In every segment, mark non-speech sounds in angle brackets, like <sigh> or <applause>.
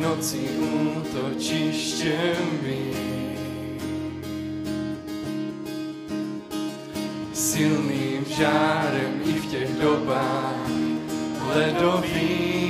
noci útočiště mi. Silným žárem i v těch dobách ledových.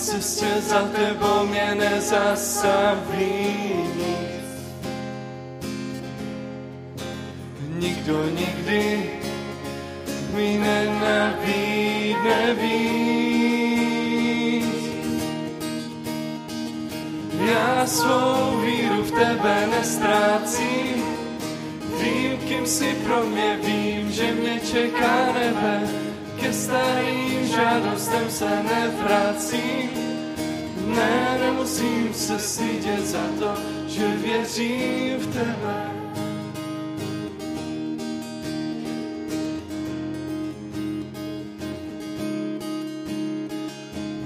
Cestě za tebou mě nezastaví. Nikdo nikdy mi nenabídne víc. Já svou víru v tebe nestrácím, vím, kým jsi pro mě, vím, že mě čeká nebe, ke starým žádostem se nevracím. Ne, nemusím se stydět za to, že věřím v tebe.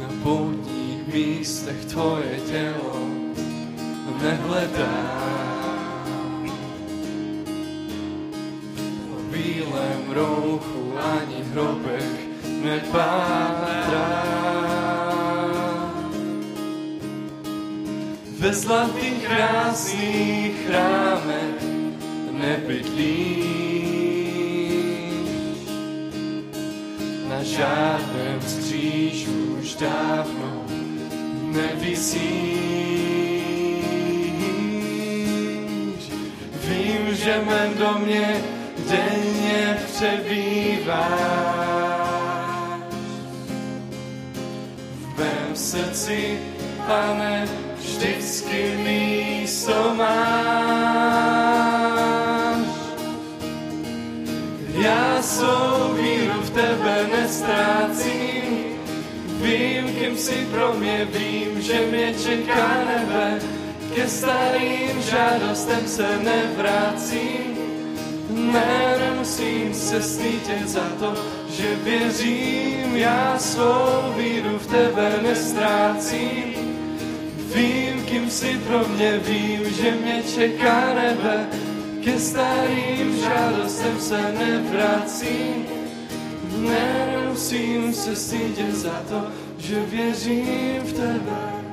Na poutních místech tvoje tělo Ve zlatých krásných chrámech nebydlíš. Na žádném z křížů už dávno nevisíš. Vím, že mém domě denně přebýváš. V mém srdci, pane, kým si pro mě, vím, že mě čeká nebe, ke starým žádostem se nevrácím. Ne, nemusím se stydět za to, že věřím, já svou víru v tebe nestrácím. Vím, kým si pro mě, vím, že mě čeká nebe, ke starým žádostem se nevracím. Ne, nemusím se stydět za to, že věřím v tebe.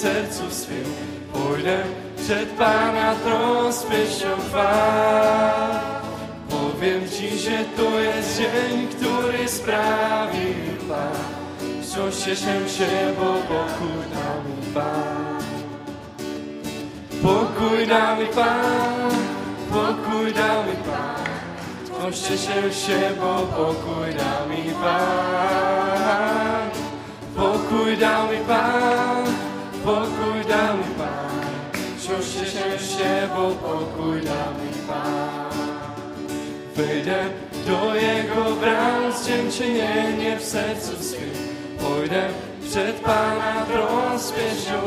Sercu swym. Pójdę przed Pana tron z pieśnią chwał. Powiem Ci, że to jest dzień, który sprawił Pan. Wciąż cieszę się, bo pokój dał mi Pan. Pokój dał mi Pan, pokój dał mi Pan. Wciąż cieszę się, bo pokój dał mi Pan. Pokój dał mi Pan, pokój dał mi Pan. Wciąż cieszę się, bo pokój dał mi Pan. Wyjdę do Jego bram z dziękczynienie w sercu swym. Pójdę przed Pana tron z pieśnią.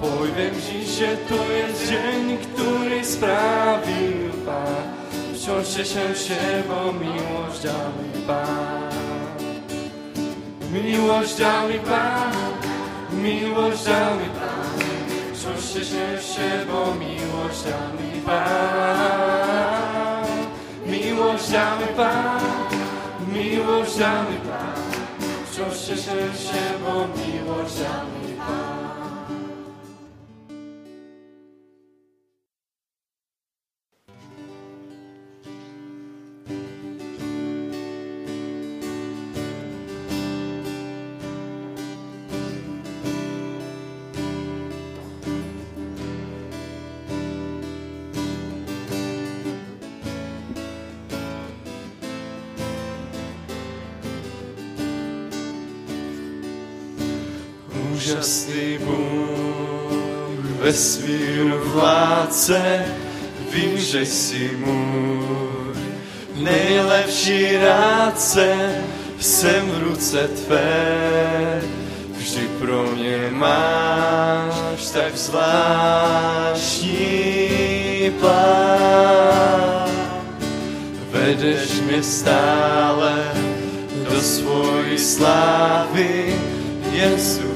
Powiem Ci, że to jest dzień, który sprawił Pan. Wciąż cieszę się, bo miłość dał mi Pan. Miłość dał mi Pan, miłość dał mi Pan. Wciąż cieszę się, bo miłość dał mi Pan. Miłość dał mi Pan, miłość dał mi Pan. Wciąż cieszę się, bo miłość dał mi Pan. Úžasný Bůh, vesmíru vládce, vím, že jsi můj nejlepší rádce, jsem v ruce tvé, vždy pro mě máš tak zvláštní plán. Vedeš mě stále do svojí slávy. Chci,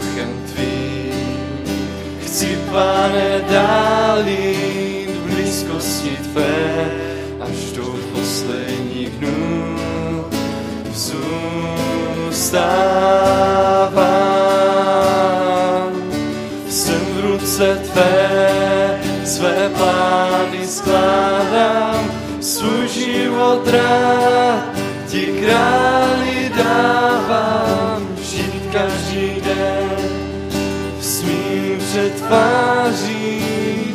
pane, dál jít v blízkosti tvé, až do posledních dnů zůstávám. Jsem v ruce tvé, své plány skládám, svůj život rád ti králi dávám, před tváří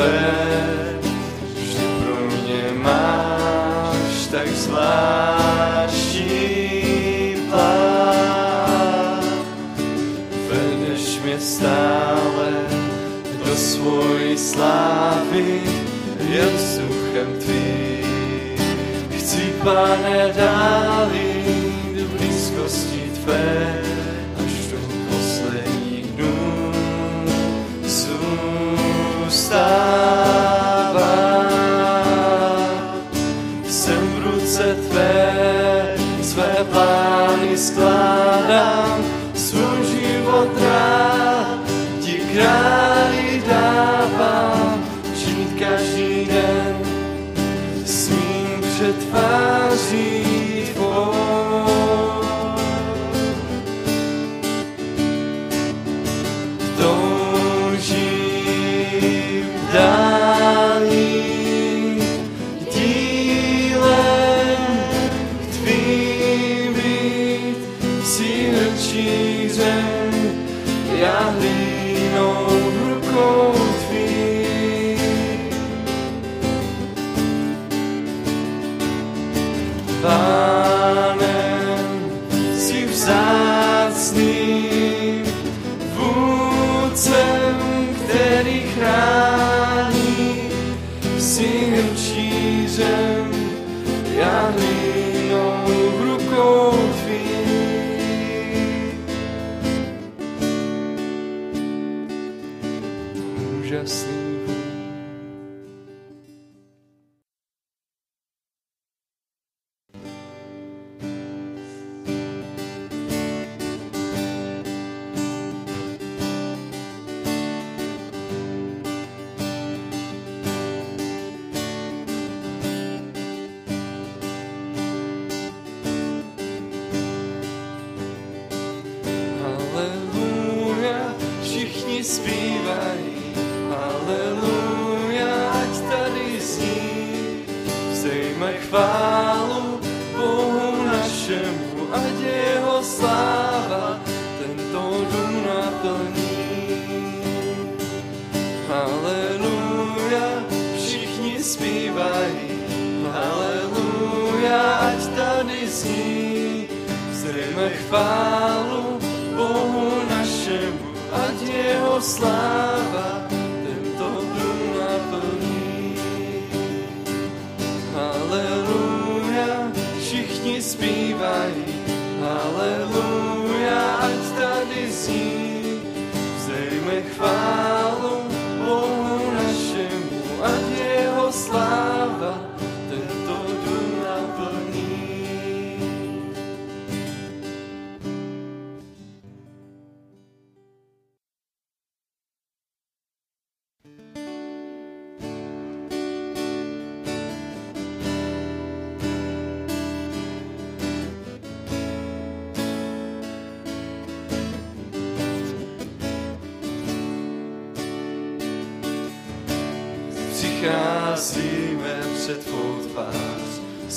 tvé, vždy pro mě máš tak zvláštní plán. Vedeš mě stále do svojí slávy, jen vzduchem tvým. Chci, pane, dáli do blízkosti tvé, zůstává.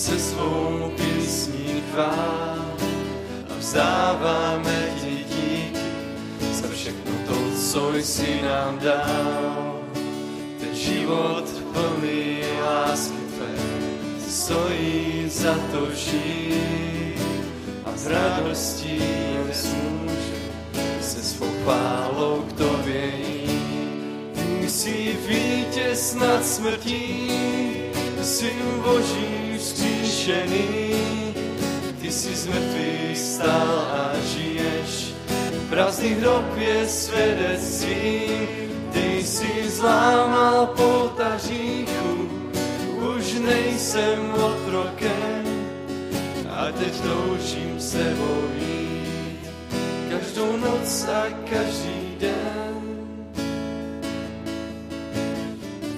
Se svou písní chvál a vzdáváme ti díky za všechno to, co jsi nám dal. Ten život plný lásky tvé stojí za to žít a s radostí jen smůže se svou chválou k tobě jít. Ty jsi vítěz nad smrtí, syn Boží vzkříšený, ty jsi z mrtvých stál a žiješ. Prázdný hrob je svědectví. ty jsi zlámal pouta říchu, už nejsem otrokem a teď toužím se jít. Každou noc a každý den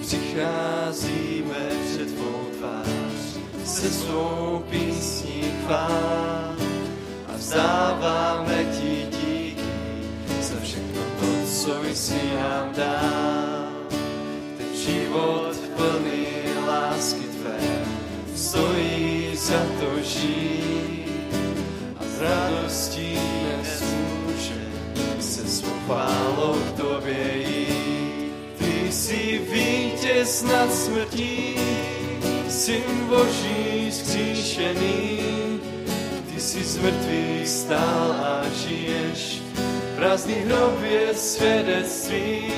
přicházíme před tvou tvář se svou písní chvál a vzdáváme ti díky za všechno to, co jsi nám dal. Ten život plný lásky tvé stojí za to žít a s radostí dnes může se svou chválou k tobě jít. Ty jsi vítěz nad smrtí, syn Boží skříšený, ty jsi z mrtvých stál a žiješ, prázdný hrob je svědectví,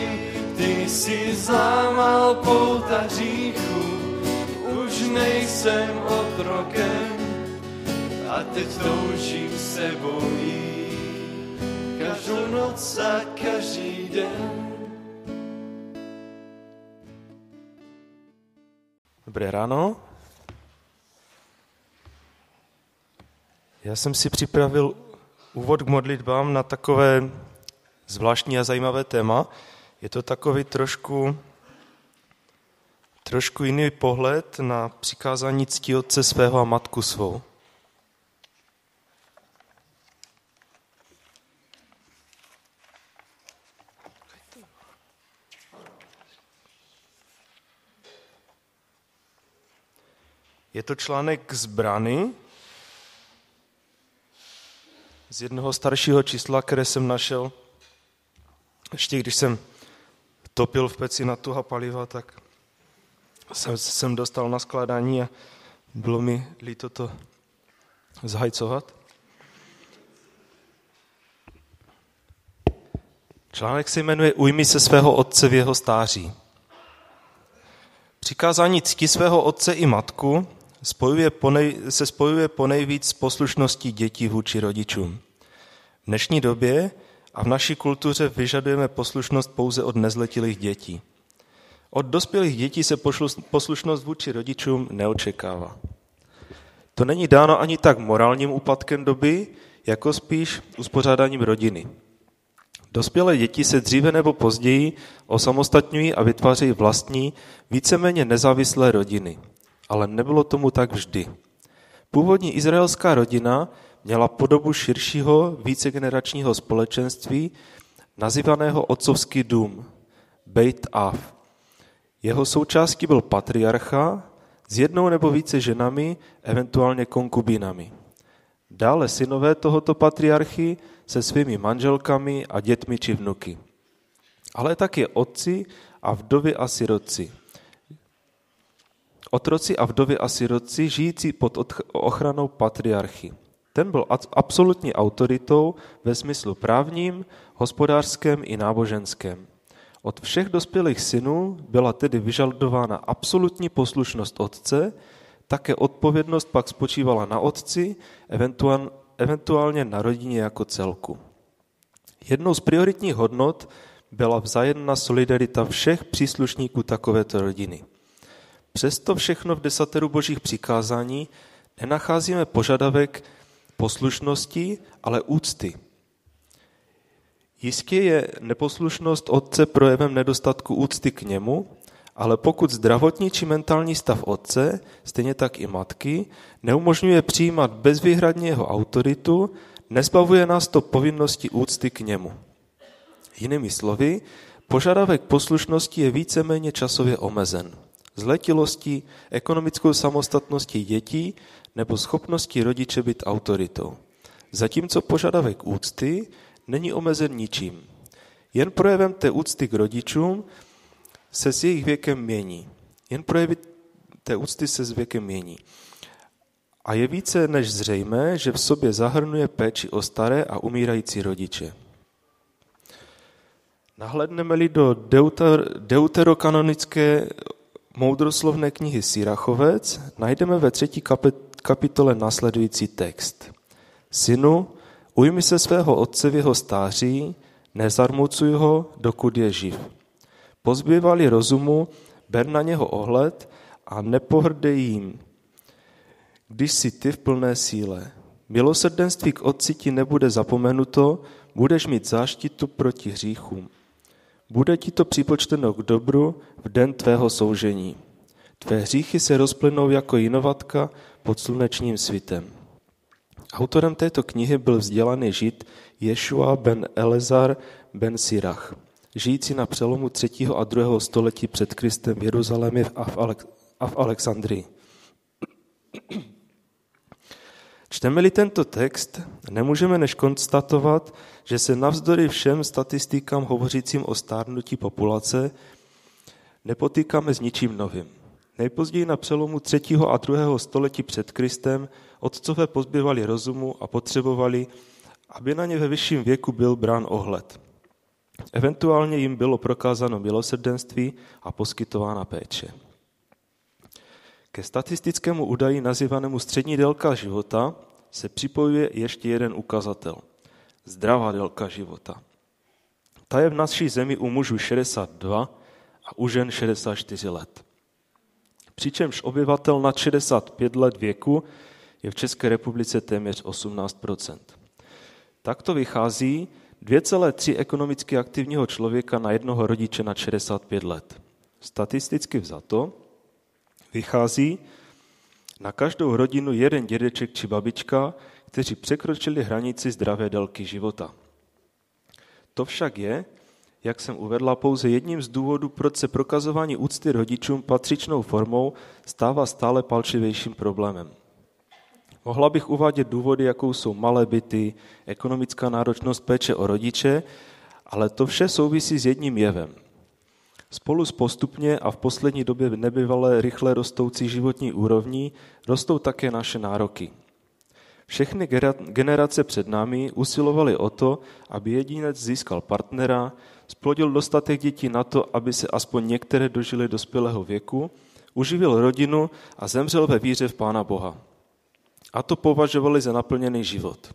ty jsi zlámal pouta hříchu, už nejsem otrokem a teď toužím sebou jít, každou noc a každý den. Dobré ráno. Já jsem si připravil úvod k modlitbám na takové zvláštní a zajímavé téma. Je to takový trošku, trošku jiný pohled na přikázání ctí otce svého a matku svou. Je to článek z Brany, z jednoho staršího čísla, které jsem našel, ještě když jsem topil v peci na tuha paliva, tak jsem, jsem dostal na skládání a bylo mi líto to zhajcovat. Článek se jmenuje Ujmi se svého otce v jeho stáří. Přikázání cti svého otce i matku spojuje ponej, se spojuje ponejvíc s poslušností dětí vůči rodičům. V dnešní době a v naší kultuře vyžadujeme poslušnost pouze od nezletilých dětí. Od dospělých dětí se poslušnost vůči rodičům neočekává. To není dáno ani tak morálním úpadkem doby, jako spíš uspořádáním rodiny. Dospělé děti se dříve nebo později osamostatňují a vytvářejí vlastní, víceméně nezávislé rodiny – ale nebylo tomu tak vždy. Původní izraelská rodina měla podobu širšího vícegeneračního společenství, nazývaného otcovský dům, Beit Av. Jeho součástí byl patriarcha s jednou nebo více ženami, eventuálně konkubínami. Dále synové tohoto patriarchy se svými manželkami a dětmi či vnuky. Ale také otci a vdovy a sirotci. Otroci a vdovy a siroci žijící pod ochranou patriarchy. Ten byl absolutní autoritou ve smyslu právním, hospodářském i náboženském. Od všech dospělých synů byla tedy vyžadována absolutní poslušnost otce, také odpovědnost pak spočívala na otci, eventuálně na rodině jako celku. Jednou z prioritních hodnot byla vzájemná solidarita všech příslušníků takovéto rodiny. Přesto všechno v desateru božích přikázání nenacházíme požadavek poslušnosti, ale úcty. Jistě je neposlušnost otce projevem nedostatku úcty k němu, ale pokud zdravotní či mentální stav otce, stejně tak i matky, neumožňuje přijímat bezvýhradně jeho autoritu, nezbavuje nás to povinnosti úcty k němu. Jinými slovy, požadavek poslušnosti je víceméně časově omezen zletilosti, ekonomickou samostatností dětí nebo schopností rodiče být autoritou. Zatímco požadavek úcty není omezen ničím. Jen projevem té úcty k rodičům se s jejich věkem mění. Jen projevy té úcty se s věkem mění. A je více než zřejmé, že v sobě zahrnuje péči o staré a umírající rodiče. Nahledneme-li do deuter, deuterokanonické moudroslovné knihy Sirachovec najdeme ve třetí kapitole následující text. Synu, ujmi se svého otce v jeho stáří, nezarmucuj ho, dokud je živ. Pozbývali rozumu, ber na něho ohled a nepohrdej jim, když jsi ty v plné síle. Milosrdenství k otci ti nebude zapomenuto, budeš mít záštitu proti hříchům. Bude ti to připočteno k dobru v den tvého soužení. Tvé hříchy se rozplynou jako jinovatka pod slunečním svitem. Autorem této knihy byl vzdělaný žid Ješua ben Elezar ben Sirach, žijící na přelomu 3. a 2. století před Kristem v Jeruzalémě a v, a v Alexandrii. Čteme-li tento text, nemůžeme než konstatovat, že se navzdory všem statistikám hovořícím o stárnutí populace nepotýkáme s ničím novým. Nejpozději na přelomu 3. a 2. století před Kristem otcové pozbývali rozumu a potřebovali, aby na ně ve vyšším věku byl brán ohled. Eventuálně jim bylo prokázáno milosrdenství a poskytována péče. Ke statistickému údaji nazývanému střední délka života se připojuje ještě jeden ukazatel. Zdravá délka života. Ta je v naší zemi u mužů 62 a u žen 64 let. Přičemž obyvatel nad 65 let věku je v České republice téměř 18 Tak to vychází 2,3 ekonomicky aktivního člověka na jednoho rodiče na 65 let. Statisticky vzato vychází na každou rodinu jeden dědeček či babička, kteří překročili hranici zdravé délky života. To však je, jak jsem uvedla, pouze jedním z důvodů, proč se prokazování úcty rodičům patřičnou formou stává stále palčivějším problémem. Mohla bych uvádět důvody, jakou jsou malé byty, ekonomická náročnost péče o rodiče, ale to vše souvisí s jedním jevem – Spolu s postupně a v poslední době nebyvalé rychle rostoucí životní úrovní rostou také naše nároky. Všechny generace před námi usilovaly o to, aby jedinec získal partnera, splodil dostatek dětí na to, aby se aspoň některé dožili dospělého věku, uživil rodinu a zemřel ve víře v Pána Boha. A to považovali za naplněný život.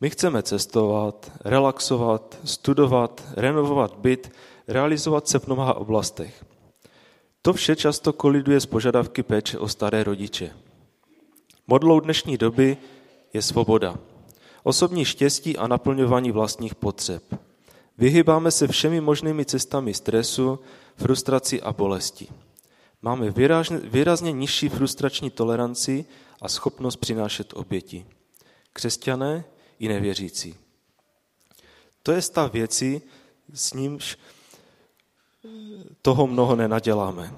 My chceme cestovat, relaxovat, studovat, renovovat byt, realizovat se v mnoha oblastech. To vše často koliduje s požadavky péče o staré rodiče. Modlou dnešní doby je svoboda, osobní štěstí a naplňování vlastních potřeb. Vyhybáme se všemi možnými cestami stresu, frustraci a bolesti. Máme výrazně, výrazně nižší frustrační toleranci a schopnost přinášet oběti. Křesťané i nevěřící. To je stav věcí, s nímž toho mnoho nenaděláme.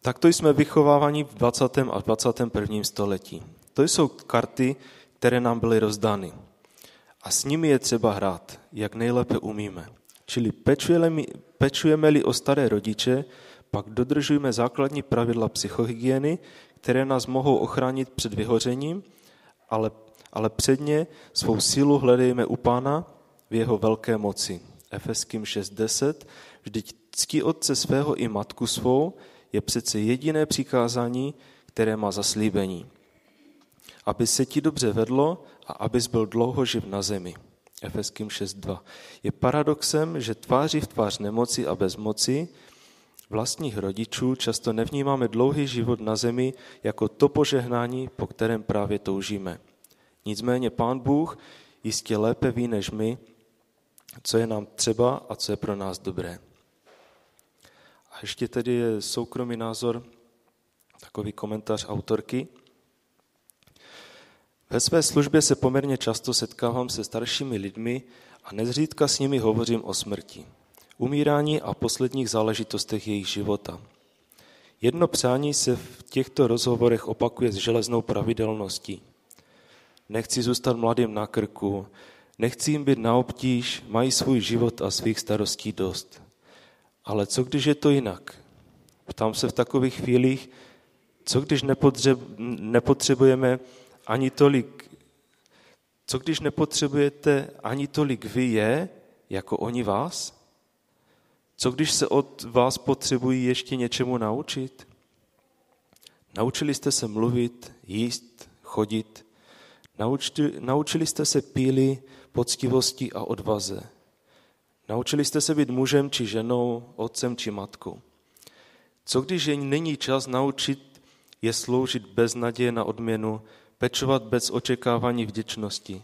Takto jsme vychováváni v 20. a 21. století. To jsou karty, které nám byly rozdány. A s nimi je třeba hrát, jak nejlépe umíme. Čili pečujeme-li o staré rodiče, pak dodržujeme základní pravidla psychohygieny, které nás mohou ochránit před vyhořením, ale, ale předně svou sílu hledejme u Pána v jeho velké moci. Efeským 6.10 Vždyť ctí otce svého i matku svou je přece jediné přikázání, které má zaslíbení. Aby se ti dobře vedlo a abys byl dlouho živ na zemi. Efeským 6.2. Je paradoxem, že tváří v tvář nemoci a bezmoci vlastních rodičů často nevnímáme dlouhý život na zemi jako to požehnání, po kterém právě toužíme. Nicméně Pán Bůh jistě lépe ví než my, co je nám třeba a co je pro nás dobré. A ještě tedy je soukromý názor, takový komentář autorky. Ve své službě se poměrně často setkávám se staršími lidmi a nezřídka s nimi hovořím o smrti, umírání a posledních záležitostech jejich života. Jedno přání se v těchto rozhovorech opakuje s železnou pravidelností. Nechci zůstat mladým na krku, nechci jim být na obtíž, mají svůj život a svých starostí dost. Ale co když je to jinak? Ptám se v takových chvílích, co když nepotřebujeme ani tolik, co když nepotřebujete ani tolik vy je, jako oni vás? Co když se od vás potřebují ještě něčemu naučit? Naučili jste se mluvit, jíst, chodit. Naučili, jste se píli, poctivosti a odvaze. Naučili jste se být mužem či ženou, otcem či matkou. Co když je není čas naučit je sloužit bez naděje na odměnu, pečovat bez očekávání vděčnosti?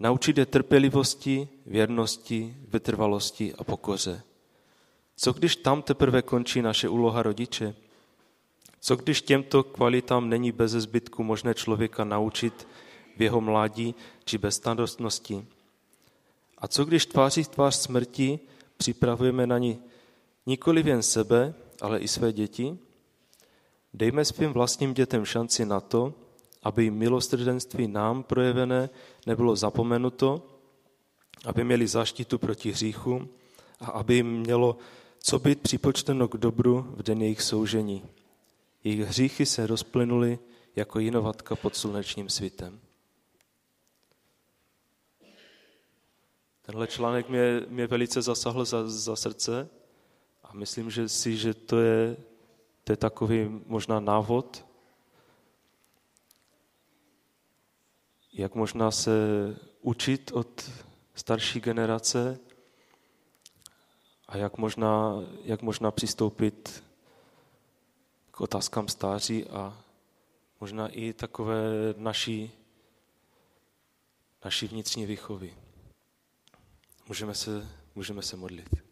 Naučit je trpělivosti, věrnosti, vytrvalosti a pokoře. Co když tam teprve končí naše úloha rodiče? Co když těmto kvalitám není bez zbytku možné člověka naučit v jeho mládí či bezstadostnosti? A co když tváří tvář smrti připravujeme na ní nikoli jen sebe, ale i své děti? Dejme svým vlastním dětem šanci na to, aby milostrdenství nám projevené nebylo zapomenuto, aby měli zaštitu proti hříchu a aby jim mělo co být připočteno k dobru v den jejich soužení. Jejich hříchy se rozplynuly jako jinovatka pod slunečním svitem. Tenhle článek mě, mě velice zasahl za, za srdce a myslím že si, že to je, to je takový možná návod, jak možná se učit od starší generace a jak možná, jak možná přistoupit k otázkám stáří a možná i takové naší, naší vnitřní výchovy. Můžeme se, můžeme se modlit.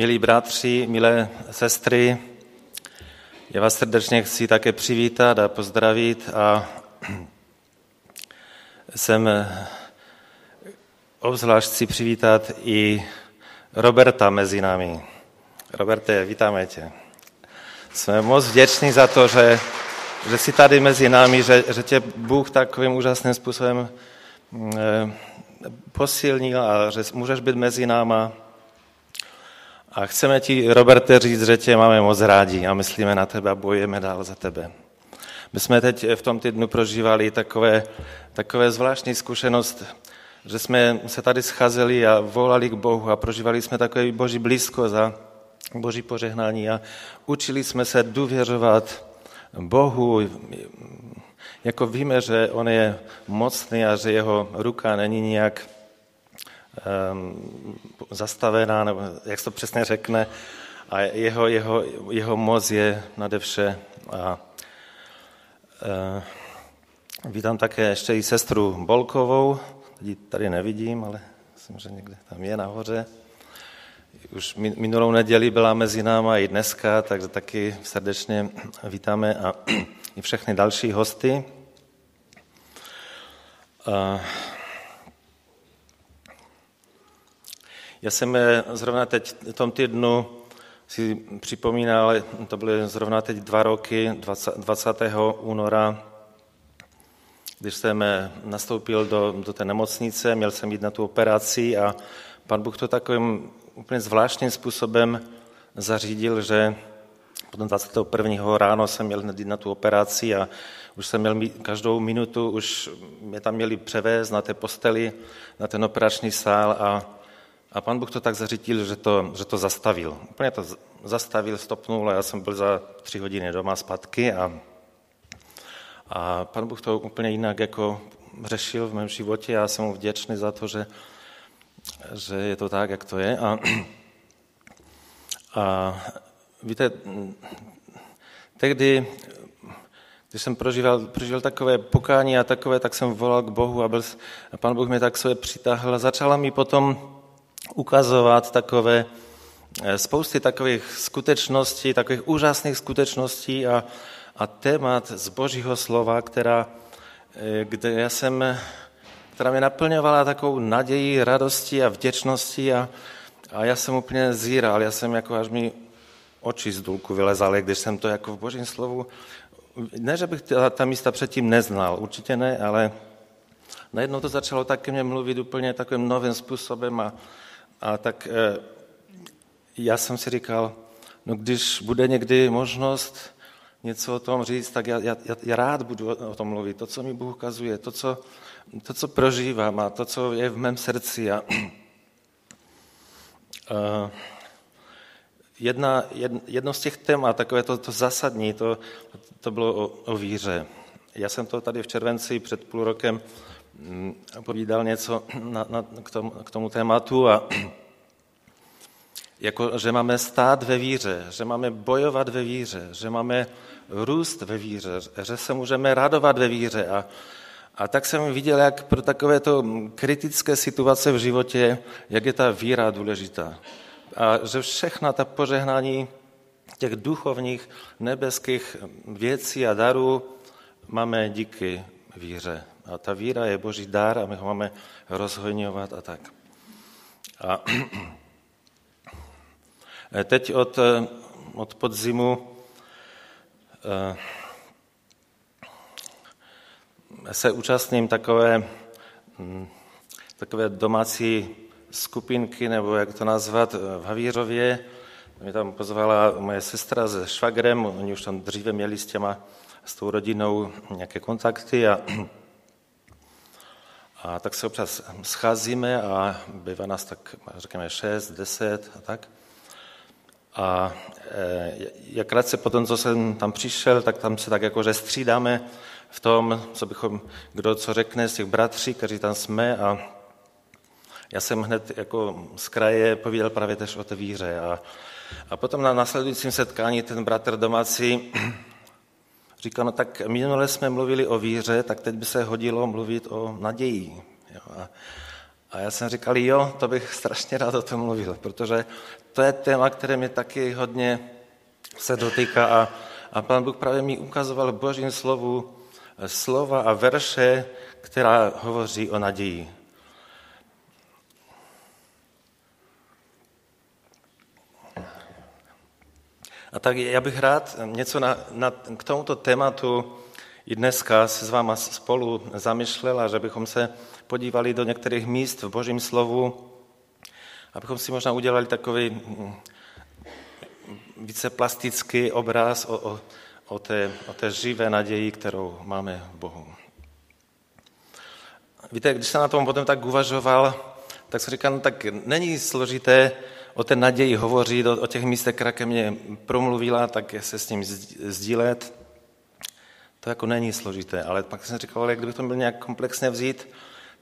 Milí bratři, milé sestry, já vás srdečně chci také přivítat a pozdravit a jsem obzvlášť chci přivítat i Roberta mezi námi. Roberte, vítáme tě. Jsme moc vděční za to, že, že jsi tady mezi námi, že, že tě Bůh takovým úžasným způsobem eh, posilnil a že můžeš být mezi náma. A chceme ti, Roberte, říct, že tě máme moc rádi a myslíme na tebe a bojujeme dál za tebe. My jsme teď v tom týdnu prožívali takové, takové zvláštní zkušenost, že jsme se tady scházeli a volali k Bohu a prožívali jsme takové boží blízkost a boží požehnání a učili jsme se důvěřovat Bohu, jako víme, že on je mocný a že jeho ruka není nějak zastavená, nebo jak se to přesně řekne, a jeho, jeho, jeho moc je nade vše. A, uh, vítám také ještě i sestru Bolkovou, tady nevidím, ale myslím, že někde tam je nahoře. Už minulou neděli byla mezi náma i dneska, takže taky srdečně vítáme a <clears throat> i všechny další hosty. Já jsem eh, zrovna teď v tom týdnu si připomínal, to byly zrovna teď dva roky, 20. 20. února, když jsem eh, nastoupil do, do té nemocnice, měl jsem jít na tu operaci a pan Bůh to takovým úplně zvláštním způsobem zařídil, že potom 21. ráno jsem měl jít na tu operaci a už jsem měl každou minutu, už mě tam měli převést na té posteli, na ten operační sál a, a pan Bůh to tak zařídil, že to, že to zastavil. Úplně to zastavil, stopnul a já jsem byl za tři hodiny doma zpátky a, a pan Bůh to úplně jinak jako řešil v mém životě. Já jsem mu vděčný za to, že, že je to tak, jak to je. A, a víte, tehdy, když jsem prožíval, prožíval takové pokání a takové, tak jsem volal k Bohu a, byl, a pan Bůh mě tak své přitáhl a začala mi potom ukazovat takové, eh, spousty takových skutečností, takových úžasných skutečností a, a témat z Božího slova, která, eh, kde já jsem která mě naplňovala takovou nadějí, radostí a vděčností a, a já jsem úplně zíral, já jsem jako až mi oči z důlku vylezaly, když jsem to jako v božím slovu, ne, že bych ta, ta místa předtím neznal, určitě ne, ale najednou to začalo tak ke mně mluvit úplně takovým novým způsobem a, a tak e, já jsem si říkal, no když bude někdy možnost něco o tom říct, tak já, já, já rád budu o tom mluvit. To, co mi Bůh ukazuje, to, co, to, co prožívám a to, co je v mém srdci. A, a <clears throat> jedna, jedno z těch témat, takové to, to zásadní, to, to bylo o, o víře. Já jsem to tady v červenci před půl rokem povídal něco <clears throat> na, na, k, tomu, k tomu tématu a <clears throat> jako, že máme stát ve víře, že máme bojovat ve víře, že máme růst ve víře, že se můžeme radovat ve víře a, a tak jsem viděl, jak pro takovéto kritické situace v životě, jak je ta víra důležitá. A že všechna ta požehnání těch duchovních nebeských věcí a darů máme díky víře. A ta víra je boží dar a my ho máme rozhojňovat a tak. A <clears throat> teď od, od podzimu eh, se účastním takové, hm, takové domácí skupinky, nebo jak to nazvat, v Havířově. Mě tam pozvala moje sestra se švagrem, oni už tam dříve měli s těma, s tou rodinou nějaké kontakty a, <clears throat> a tak se občas scházíme a bývá nás tak, řekněme, 6, 10 a tak. A e, jak krátce potom, co jsem tam přišel, tak tam se tak jakože střídáme v tom, co bychom, kdo co řekne z těch bratří, kteří tam jsme a já jsem hned jako z kraje povídal právě tež o té víře a, a potom na následujícím setkání ten bratr domácí říkal, no tak minule jsme mluvili o víře, tak teď by se hodilo mluvit o naději. Jo, a, A já jsem říkal, jo, to bych strašně rád o tom mluvil, protože to je téma, které mě taky hodně se dotýká a, a pán Bůh právě mi ukazoval božím slovu slova a verše, která hovoří o naději. A tak já bych rád něco na, na, k tomuto tématu i dneska se s váma spolu zamýšlela, že bychom se podívali do některých míst v Božím slovu, abychom si možná udělali takový mm, více plastický obraz o, o, o, té, o té živé naději, kterou máme v Bohu. Víte, když jsem na tom potom tak uvažoval, tak jsem říkal, no tak není složité o té naději hovořit, o, těch místech, která ke mně promluvila, tak se s ním sdílet. To jako není složité, ale pak jsem říkal, ale jak kdybych to měl nějak komplexně vzít,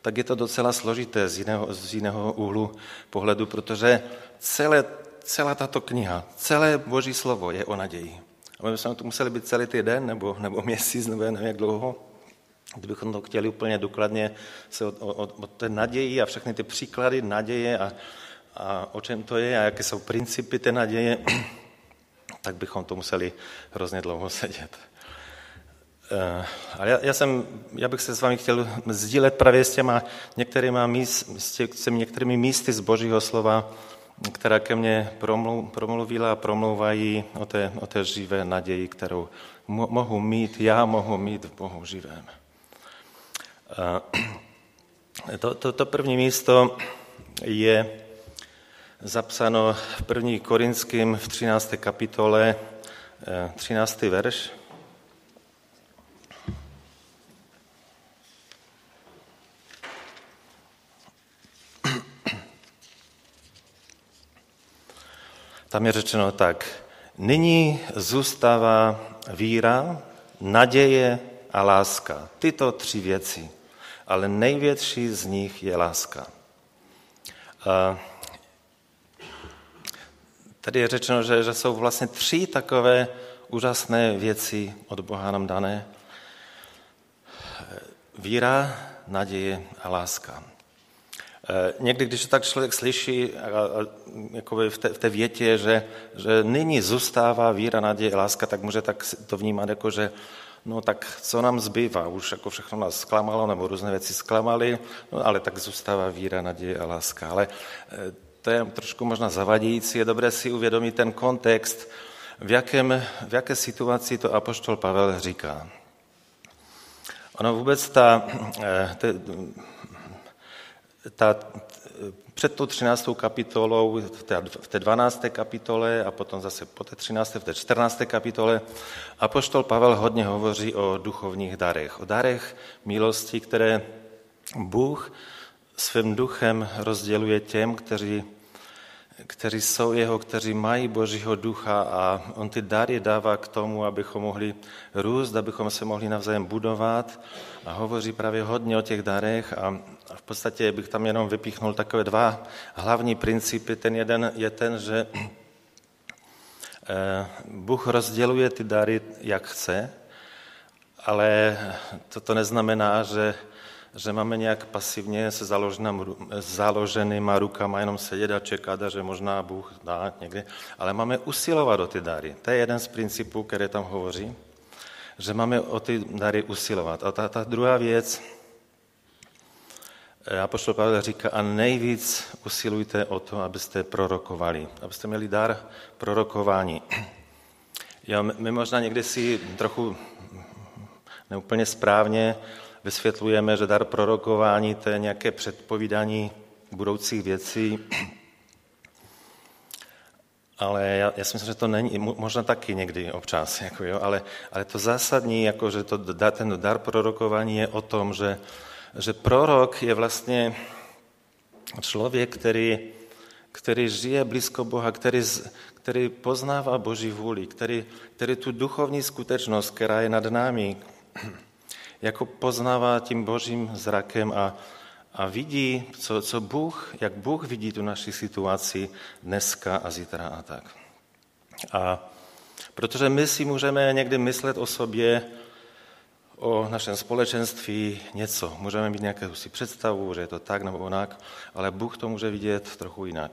tak je to docela složité z jiného, z jiného úhlu pohledu, protože celé, celá tato kniha, celé Boží slovo je o naději. A my bychom to museli být celý týden, nebo, nebo měsíc, nebo nevím jak dlouho, kdybychom to chtěli úplně důkladně se o, o, o té naději a všechny ty příklady naděje a, a o čem to je a jaké jsou principy té naděje, <clears throat> tak bychom to museli hrozně dlouho <laughs> sedět. Eh, ale já, já, jsem, já bych se s vámi chtěl sdílet právě s těma některýma míst, s těmi některými místy z Božího slova, která ke mně promluvila a promlouvají o té, o té živé naději, kterou mohu mít, já mohu mít v Bohu živém. Eh, <clears throat> to, to, to první místo je zapsáno v první Korinským v 13. kapitole, 13. Eh, verš. Tam je řečeno tak, nyní zůstává víra, naděje a láska. Tyto tři věci. Ale největší z nich je láska. A tady je řečeno, že, že jsou vlastně tři takové úžasné věci od Boha nám dané. Víra, naděje a láska. Eh, někdy, když to tak člověk slyší jakoby v, té, v té větě, že, že nyní zůstává víra, naděje, láska, tak může tak to vnímat jako, že no tak co nám zbývá, už jako všechno nás zklamalo, nebo různé věci zklamaly, no ale tak zůstává víra, naděje a láska. Ale eh, to je trošku možná zavadějící, je dobré si uvědomit ten kontext, v, jakém, v jaké situaci to apoštol Pavel říká. Ono vůbec ta, eh, te, ta, před tou 13. kapitolou, v té 12. kapitole a potom zase po té 13. v té 14. kapitole, apoštol Pavel hodně hovoří o duchovních darech, o darech milosti, které Bůh svým duchem rozděluje těm, kteří, kteří jsou jeho, kteří mají Božího ducha a on ty dary dává k tomu, abychom mohli růst, abychom se mohli navzájem budovat a hovoří právě hodně o těch darech a v podstatě bych tam jenom vypíchnul takové dva hlavní principy. Ten jeden je ten, že <clears throat> eh, Bůh rozděluje ty dary, jak chce, ale toto neznamená, že, že máme nějak pasivně se založenýma rukama jenom sedět a čekat, že možná Bůh dá někdy, ale máme usilovat o ty dary. To je jeden z principů, které tam hovoří, že máme o ty dary usilovat. A ta, ta druhá věc, Apoštol Pavel říká, a nejvíc usilujte o to, abyste prorokovali, abyste měli dar prorokování. <clears throat> Jo, my možná někdy si trochu neúplně správně vysvětlujeme, že dar prorokování to je nějaké předpovídání budoucích věcí, ale já, já si myslím, že to není, možná taky někdy občas, jako jo, ale, ale to zásadní, jako že to, ten dar prorokování je o tom, že že prorok je vlastně člověk, který, který žije blízko Boha, který, který poznává Boží vůli, který, který tu duchovní skutečnost, která je nad námi, jako poznává tím božím zrakem a, a vidí, co, co Bůh, jak Bůh vidí tu naši situaci dneska a zítra a tak. A protože my si můžeme někdy myslet o sobě, o našem společenství něco. Můžeme mít nějakou si představu, že je to tak nebo onak, ale Bůh to může vidět trochu jinak.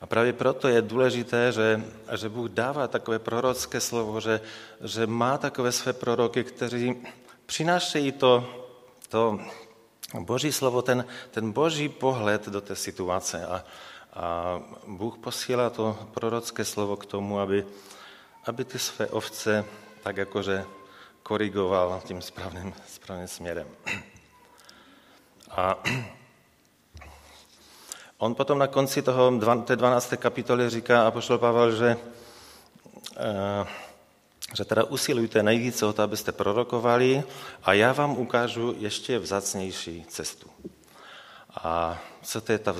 A právě proto je důležité, že, že Bůh dává takové prorocké slovo, že, že má takové své proroky, kteří přinášejí to, to boží slovo, ten, ten boží pohled do té situace. A, a Bůh posílá to prorocké slovo k tomu, aby, aby ty své ovce tak jakože korigoval tím správným, správným směrem. A on potom na konci toho, té 12. kapitoly říká pošel Pavel, že, eh, že teda usilujte nejvíce o to, abyste prorokovali a já vám ukážu ještě vzácnější cestu. A co to je ta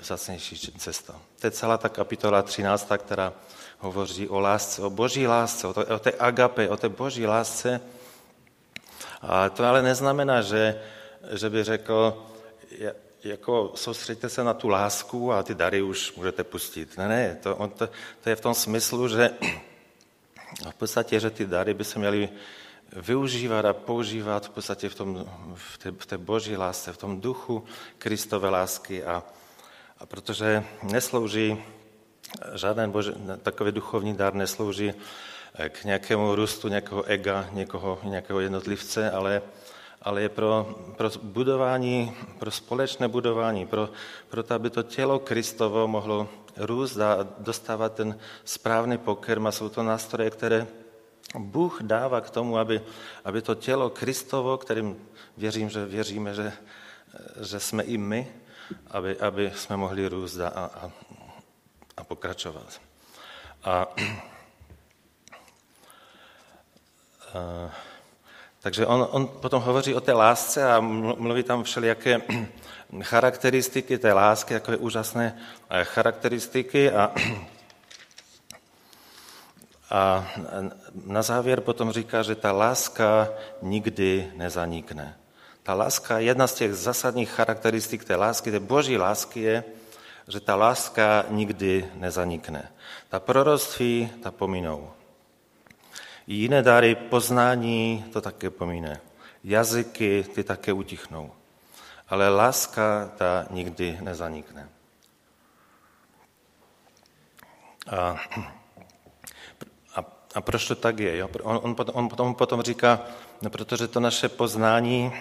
vzácnější cesta? To je celá ta kapitola 13, která hovoří o lásce, o boží lásce, o, to, o té agape, o té boží lásce. A to ale neznamená, že, že by řekl, jako soustředíte se na tu lásku a ty dary už můžete pustit. Ne, ne, to, on to, to je v tom smyslu, že v podstatě, že ty dary by se měly využívat a používat v podstatě v, tom, v, té, v té boží lásce, v tom duchu Kristové lásky. A, a protože neslouží žádný bože, takový duchovní dar neslouží k nějakému růstu nějakého ega, někoho, nějakého jednotlivce, ale, ale je pro, pro budování, pro společné budování, pro, pro to, aby to tělo Kristovo mohlo růst a dostávat ten správný pokrm a jsou to nástroje, které Bůh dává k tomu, aby, aby to tělo Kristovo, kterým věřím, že věříme, že, že jsme i my, aby, aby jsme mohli růst a, a, a pokračovat. A, <clears throat> a, takže on, on potom hovoří o té lásce a mluví tam všelijaké <clears throat> charakteristiky té lásky, je úžasné charakteristiky a <clears throat> a na závěr potom říká, že ta láska nikdy nezanikne. Ta láska, jedna z těch zásadních charakteristik té lásky, té boží lásky je, že ta láska nikdy nezanikne. Ta proroctví, ta pominou. I jiné dary poznání to také pomíne. Jazyky, ty také utichnou. Ale láska, ta nikdy nezanikne. A a proč to tak je? Jo? On, on, potom, on potom, potom říká, no protože to naše poznání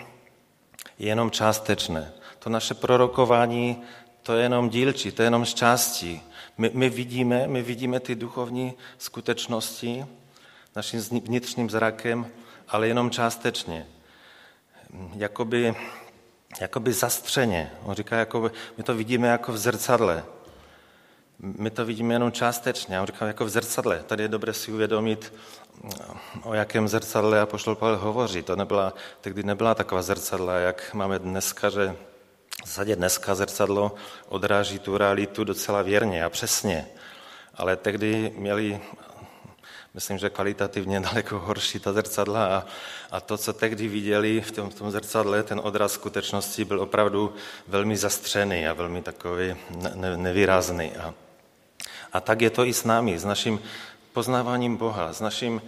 je jenom částečné. To naše prorokování, to je jenom dílčí, to je jenom z částí. My, my, vidíme, my vidíme ty duchovní skutečnosti naším vnitřním zrakem, ale jenom částečně. Jakoby, jakoby zastřeně. On říká, jakoby, my to vidíme jako v zrcadle my to vidíme jenom částečně. Já říkám, jako v zrcadle. Tady je dobré si uvědomit, o jakém zrcadle a poštol Pavel hovoří. To nebyla, tehdy nebyla taková zrcadla, jak máme dneska, že v zásadě dneska zrcadlo odráží tu realitu docela věrně a přesně. Ale tehdy měli, myslím, že kvalitativně daleko horší ta zrcadla a, a to, co tehdy viděli v tom, v tom zrcadle, ten odraz skutečnosti byl opravdu velmi zastřený a velmi takový ne, nevýrazný. A, a tak je to i s námi, s naším poznáváním Boha, s naším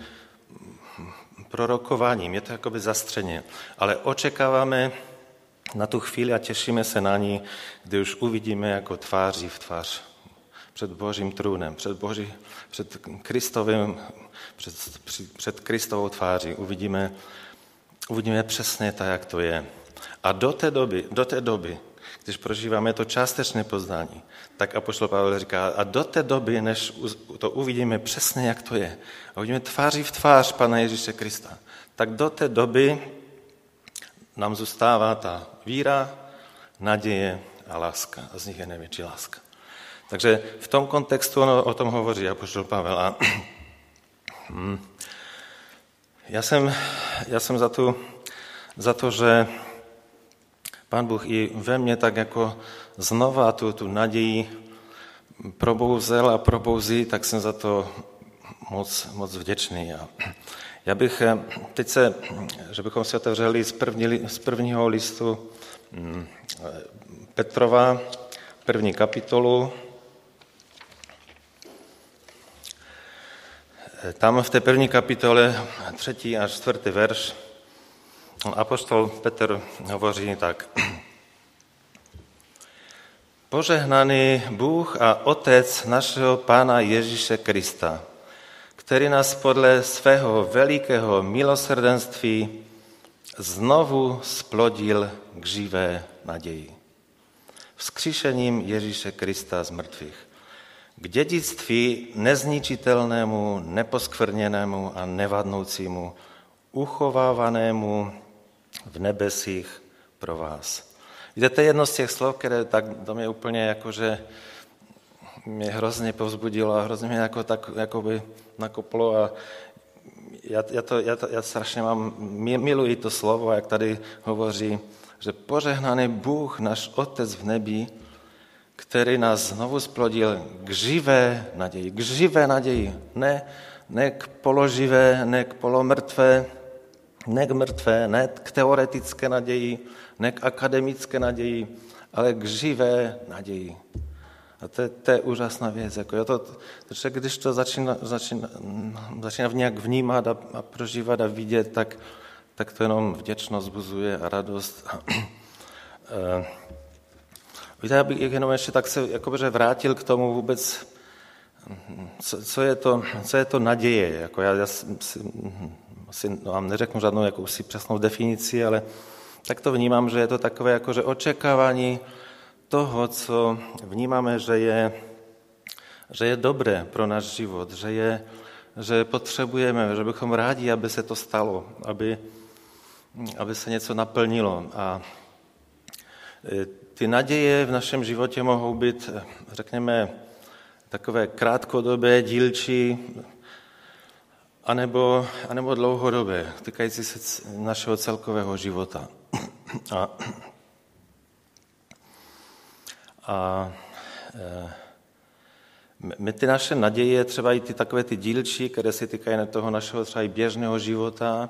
prorokováním. Je to jakoby zastřeně. Ale očekáváme na tu chvíli a těšíme se na ní, kdy už uvidíme jako tváří v tvář před Božím trůnem, před, Boží, před Kristovým, před, před Kristovou tváří. Uvidíme, uvidíme přesně tak, jak to je. A do té doby, do té doby když prožíváme to částečné poznání, tak Apoštol Pavel říká, a do té doby, než to uvidíme přesně, jak to je, a uvidíme tváří v tvář Pana Ježíše Krista, tak do té doby nám zůstává ta víra, naděje a láska. A z nich je největší láska. Takže v tom kontextu ono o tom hovoří Apoštol Pavel. A <clears throat> hm, já jsem, já jsem za, tu, za to, že Pán Bůh i ve mně tak jako znova tu, tu naději probouzel a probouzí, tak jsem za to moc, moc vděčný. A já bych eh, teď se, že bychom si otevřeli z, první, z prvního listu hm, Petrova, první kapitolu. Tam v té první kapitole, třetí až čtvrtý verš, Apoštol Petr hovoří tak. Požehnaný Bůh a Otec našeho Pána Ježíše Krista, který nás podle svého velikého milosrdenství znovu splodil k živé naději. Vzkříšením Ježíše Krista z mrtvých. K dědictví nezničitelnému, neposkvrněnému a nevadnoucímu, uchovávanému v nebesích pro vás. Víte, to je jedno z těch slov, které tak do mě úplně jakože mě hrozně povzbudilo a hrozně mě jako, tak, jakoby nakoplo a já, já, to, já, to, já strašně mám, miluji to slovo, jak tady hovoří, že požehnaný Bůh, náš Otec v nebi, který nás znovu splodil k živé naději, k živé naději, ne, ne k položivé, ne k polomrtvé, ne k mrtvé, ne k teoretické naději, ne k akademické naději, ale k živé naději. A to je, to je úžasná věc. Jako jo, to, to když to začíná, začíná, začíná nějak vnímat a, a prožívat a vidět, tak, tak to jenom vděčnost buzuje a radost. <clears throat> Eh, víte, já bych jenom ještě tak se jakoby, vrátil k tomu vůbec, co, co, je, to, co je to naděje. Jako já, já si, asi vám neřeknu žádnou jakousi přesnou definici, ale tak to vnímám, že je to takové jakože očekávání toho, co vnímáme, že je, že je dobré pro náš život, že, je, že potřebujeme, že bychom rádi, aby se to stalo, aby, aby se něco naplnilo. A e, ty naděje v našem životě mohou být, řekněme, takové krátkodobé, dílčí, anebo, anebo dlouhodobé, týkající se našeho celkového života. A, a e, my ty naše naděje, třeba i ty takové ty dílčí, které se týkají toho našeho třeba i běžného života,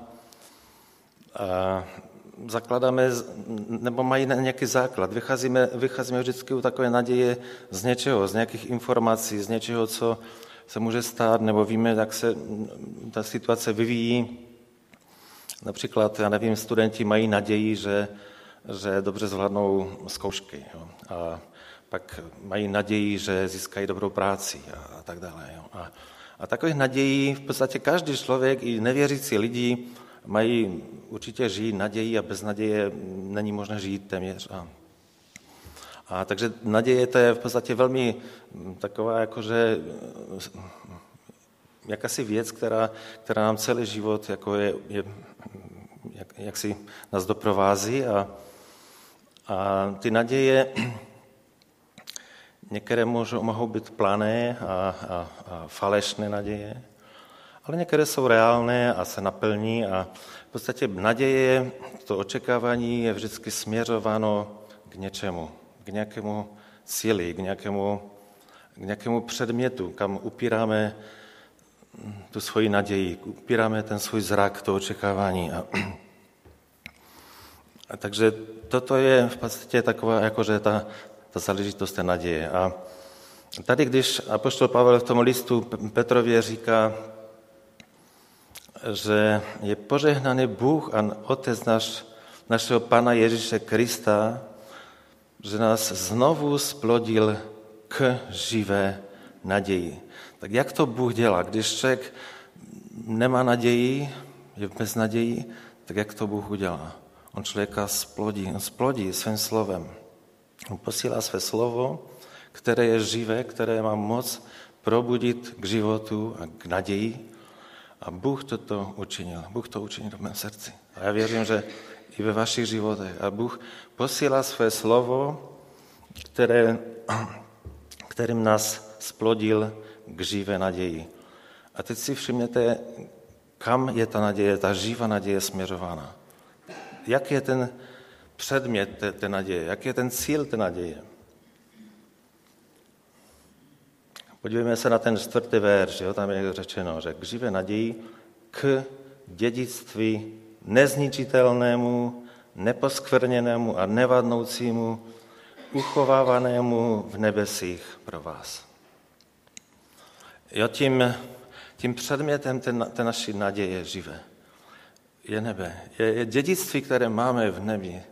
a zakládáme, nebo mají nějaký základ. Vycházíme, vycházíme vždycky u takové naděje z něčeho, z nějakých informací, z něčeho, co se může stát, nebo víme, jak se ta situace vyvíjí. Například, já nevím, studenti mají naději, že, že dobře zvládnou zkoušky. Jo. A pak mají naději, že získají dobrou práci a, a tak dále. Jo. A, a takových nadějí v podstatě každý člověk, i nevěřící lidi, mají určitě žijí naději a bez naděje není možné žít téměř. A, a takže naděje to je v podstatě velmi taková jakože jakási věc, která, která nám celý život jako je, je jak, jak si nás doprovází a, a ty naděje <clears throat> některé můžou, mohou být plané a, a, a falešné naděje, ale některé jsou reálné a se naplní a v podstatě naděje, to očekávání je vždycky směřováno k něčemu, k nějakému cíli, k nějakému, k nějakému předmětu, kam upíráme tu svoji naději, upíráme ten svůj zrak, to očekávání. A, a takže toto je v podstatě taková, jakože ta, ta záležitost té naděje. A tady, když apoštol Pavel v tom listu Petrově říká, že je požehnaný Bůh a Otec naš, našeho Pana Ježíše Krista, že nás znovu splodil k živé naději. Tak jak to Bůh dělá? Když člověk nemá naději, je bez naději, tak jak to Bůh udělá? On člověka splodí, on splodí svým slovem. On posílá své slovo, které je živé, které má moc probudit k životu a k naději. A Bůh toto učinil. Bůh to učinil v mém srdci. A já věřím, že i ve vašich životech. A Bůh posílá své slovo, které, <clears throat> kterým nás splodil k živé naději. A teď si všimněte, kam je ta naděje, ta živá naděje směřována. Jak je ten předmět té, té naděje, jak je ten cíl té naděje. Podívejme se na ten čtvrtý verš, jo? tam je řečeno, že k živé naději, k dědictví nezničitelnému, neposkvrněnému a nevadnoucímu, uchovávanému v nebesích pro vás. Jo, tím, tím předmětem té, té naší naděje živé. je nebe. Je, je dědictví, které máme v nebi.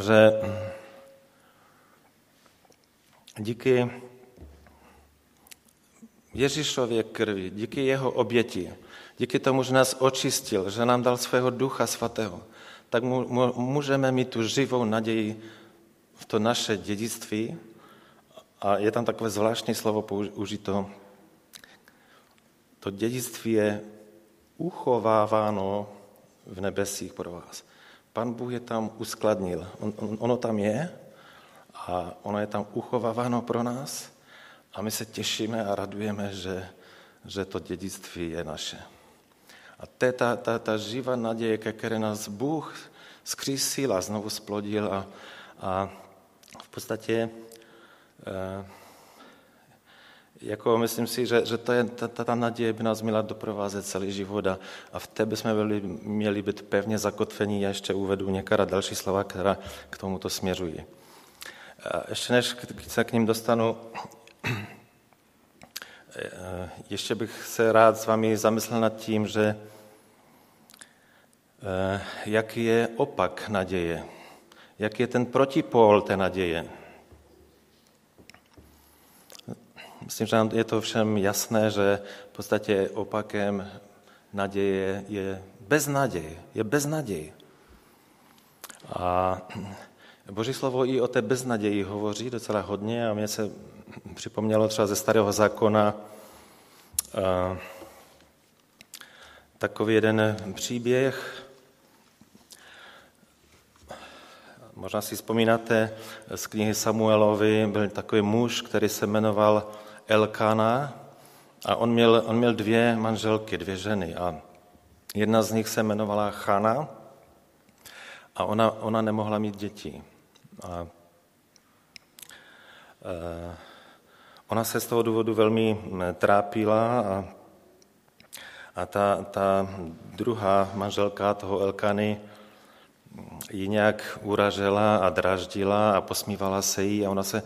Že díky Ježíšově krvi, díky jeho oběti, díky tomu, že nás očistil, že nám dal svého ducha svatého, tak můžeme mít tu živou naději v to naše dědictví. A je tam takové zvláštní slovo použito. To dědictví je uchováváno v nebesích pro vás. Pan Bůh je tam uskladnil. On, on, ono tam je a ono je tam uchováváno pro nás a my se těšíme a radujeme, že, že to dědictví je naše. A to je ta, ta, ta živá naděje, ke které nás Bůh skřísil a znovu splodil a, a v podstatě eh, jako myslím si, že, že to je, ta, ta naděje by nás měla doprovázet celý život a, a v té bychom byli, měli být pevně zakotvení. Já ještě uvedu některá další slova, která k tomuto směřují. A ještě než se k ním dostanu, eh, ještě bych se rád s vámi zamyslel nad tím, že eh, jaký je opak naděje, jaký je ten protipól té naděje. Myslím, že je to všem jasné, že v podstatě opakem naděje je beznaděj. Je beznaděj. A Boží slovo i o té beznaději hovoří docela hodně a mě se připomnělo třeba ze starého zákona takový jeden příběh. Možná si vzpomínáte z knihy Samuelovi, byl takový muž, který se jmenoval Elkana a on měl, on měl dvě manželky, dvě ženy a jedna z nich se jmenovala Chana a ona, ona nemohla mít děti. A, ona se z toho důvodu velmi trápila a, a ta, ta druhá manželka toho Elkany ji nějak uražela a draždila a posmívala se jí a ona se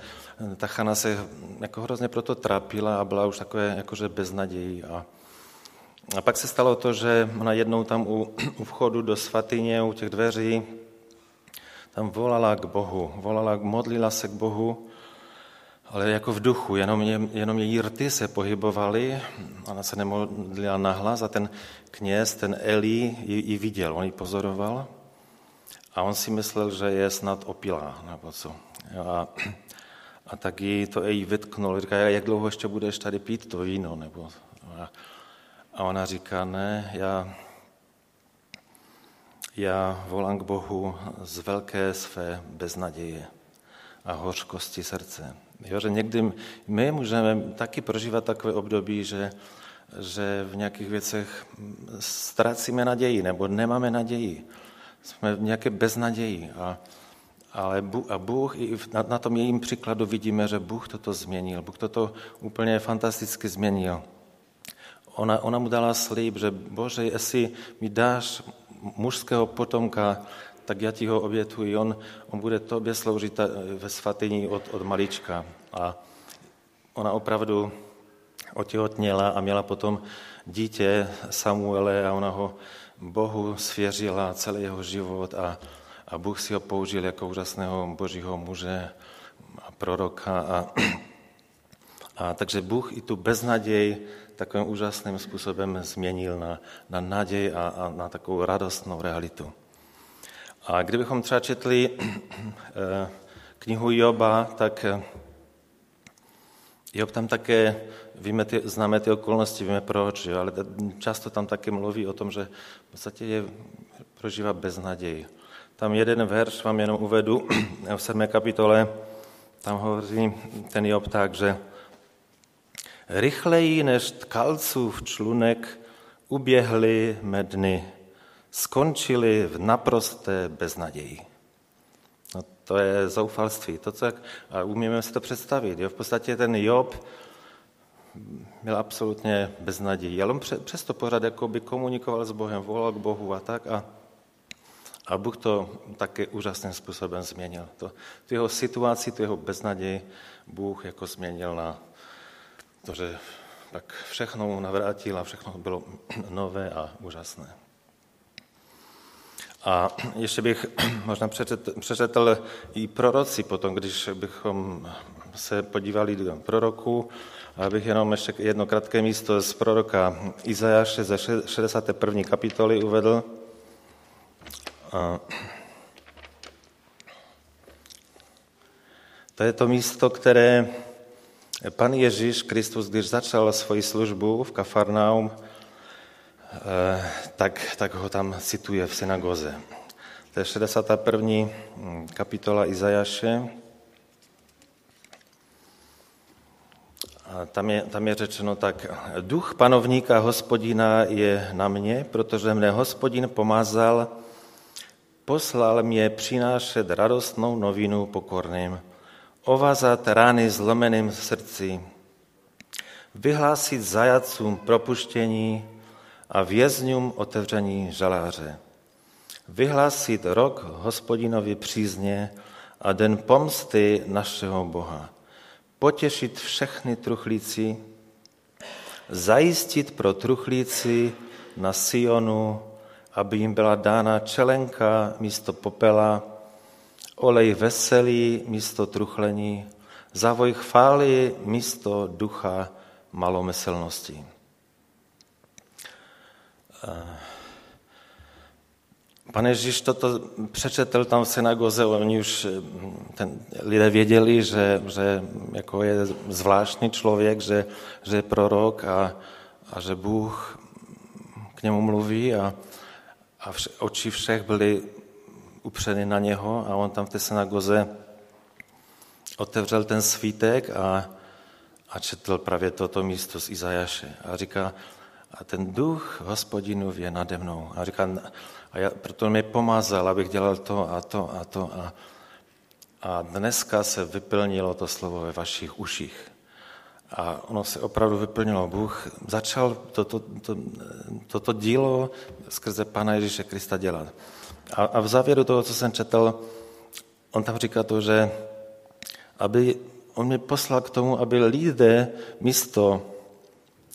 ta Chana se jako hrozně proto trápila a byla už takové jakože bez naději. A, a pak se stalo to, že ona jednou tam u, <clears throat> u vchodu do svatyně, u těch dveří, tam volala k Bohu, volala, modlila se k Bohu, ale jako v duchu, jenom, je, jenom její rty se pohybovaly, ona se nemodlila nahlas a ten kněz, ten Eli, ji, ji viděl, on ji pozoroval a on si myslel, že je snad opilá, nebo co. A a tak jí to jí vytknul. Říká, jak dlouho ještě budeš tady pít to víno? Nebo, a ona říká, ne, já, já volám k Bohu z velké své beznaděje a hořkosti srdce. Jo, že někdy my můžeme taky prožívat takové období, že, že v nějakých věcech ztrácíme naději nebo nemáme naději. Jsme v nějaké beznaději. A, ale Bůh, a Bůh, i na, na tom jejím příkladu vidíme, že Bůh toto změnil. Bůh toto úplně fantasticky změnil. Ona, ona mu dala slib, že Bože, jestli mi dáš mužského potomka, tak já ti ho obětuji. On, on bude tobě sloužit ve svatyni od, od malička. A ona opravdu otěhotněla a měla potom dítě Samuele a ona ho Bohu svěřila celý jeho život a, a Bůh si ho použil jako úžasného božího muže a proroka. A, a takže Bůh i tu beznaděj takovým úžasným způsobem změnil na, na naděj a, a na takovou radostnou realitu. A kdybychom třeba četli <clears throat> eh, knihu Joba, tak eh, Job tam také, víme ty, známe ty okolnosti, víme proč, jo, ale často tam také mluví o tom, že v podstatě je, prožívá beznaděj. Tam jeden verš vám jenom uvedu <clears throat> v 7. kapitole, tam hovoří ten Job tak, že rychleji než tkalcův člunek uběhly medny, skončili v naprosté beznaději. No, to je zoufalství. To, co, a umíme si to představit. Jo? V podstatě ten Job byl absolutně beznadějí, ale on přesto pořád jako by komunikoval s Bohem, volal k Bohu a tak. A a Bůh to také úžasným způsobem změnil. To, tu jeho situaci, tu jeho beznaděj Bůh jako změnil na to, že pak všechno navrátil a všechno bylo <clears throat> nové a úžasné. A ještě bych <clears throat> možná přečetl, i proroci potom, když bychom se podívali do proroku, abych jenom ještě jedno krátké místo z proroka Izajáše ze 61. kapitoly uvedl. A to je to místo, které pan Ježíš Kristus, když začal svoji službu v Kafarnaum, tak, tak ho tam cituje v synagoze. To je 61. Hm, kapitola Izajaše. Tam je, tam je řečeno tak, duch panovníka hospodina je na mě, protože mne hospodin pomazal, poslal mě přinášet radostnou novinu pokorným, ovazat rány zlomeným srdci, vyhlásit zajacům propuštění a vězňům otevření žaláře. Vyhlásit rok hospodinovi přízně a den pomsty našeho Boha. Potěšit všechny truchlíci, zajistit pro truchlíci na Sionu, aby jim byla dána čelenka místo popela, olej veselý místo truchlení, zavoj chvály místo ducha malomyslnosti. Pane Ježíš toto přečetl tam v synagoze, oni už eh, ten, lidé věděli, že, že jako je zvláštní člověk, že, že je prorok a, a že Bůh k němu mluví a, a vš, oči všech byly upřeny na něho a on tam v té synagoze otevřel ten svítek a, a četl právě toto místo z Izajaše. A říká, a ten duch hospodinův je nade mnou. A říká, a já, proto mě pomazal, abych dělal to a to a to. A, a dneska se vyplnilo to slovo ve vašich uších. A ono se opravdu vyplnilo. Bůh začal toto, to, to, to dílo skrze Pana Ježíše Krista dělat. A, a v závěru toho, co jsem četl, on tam říká to, že aby on mě poslal k tomu, aby lidé místo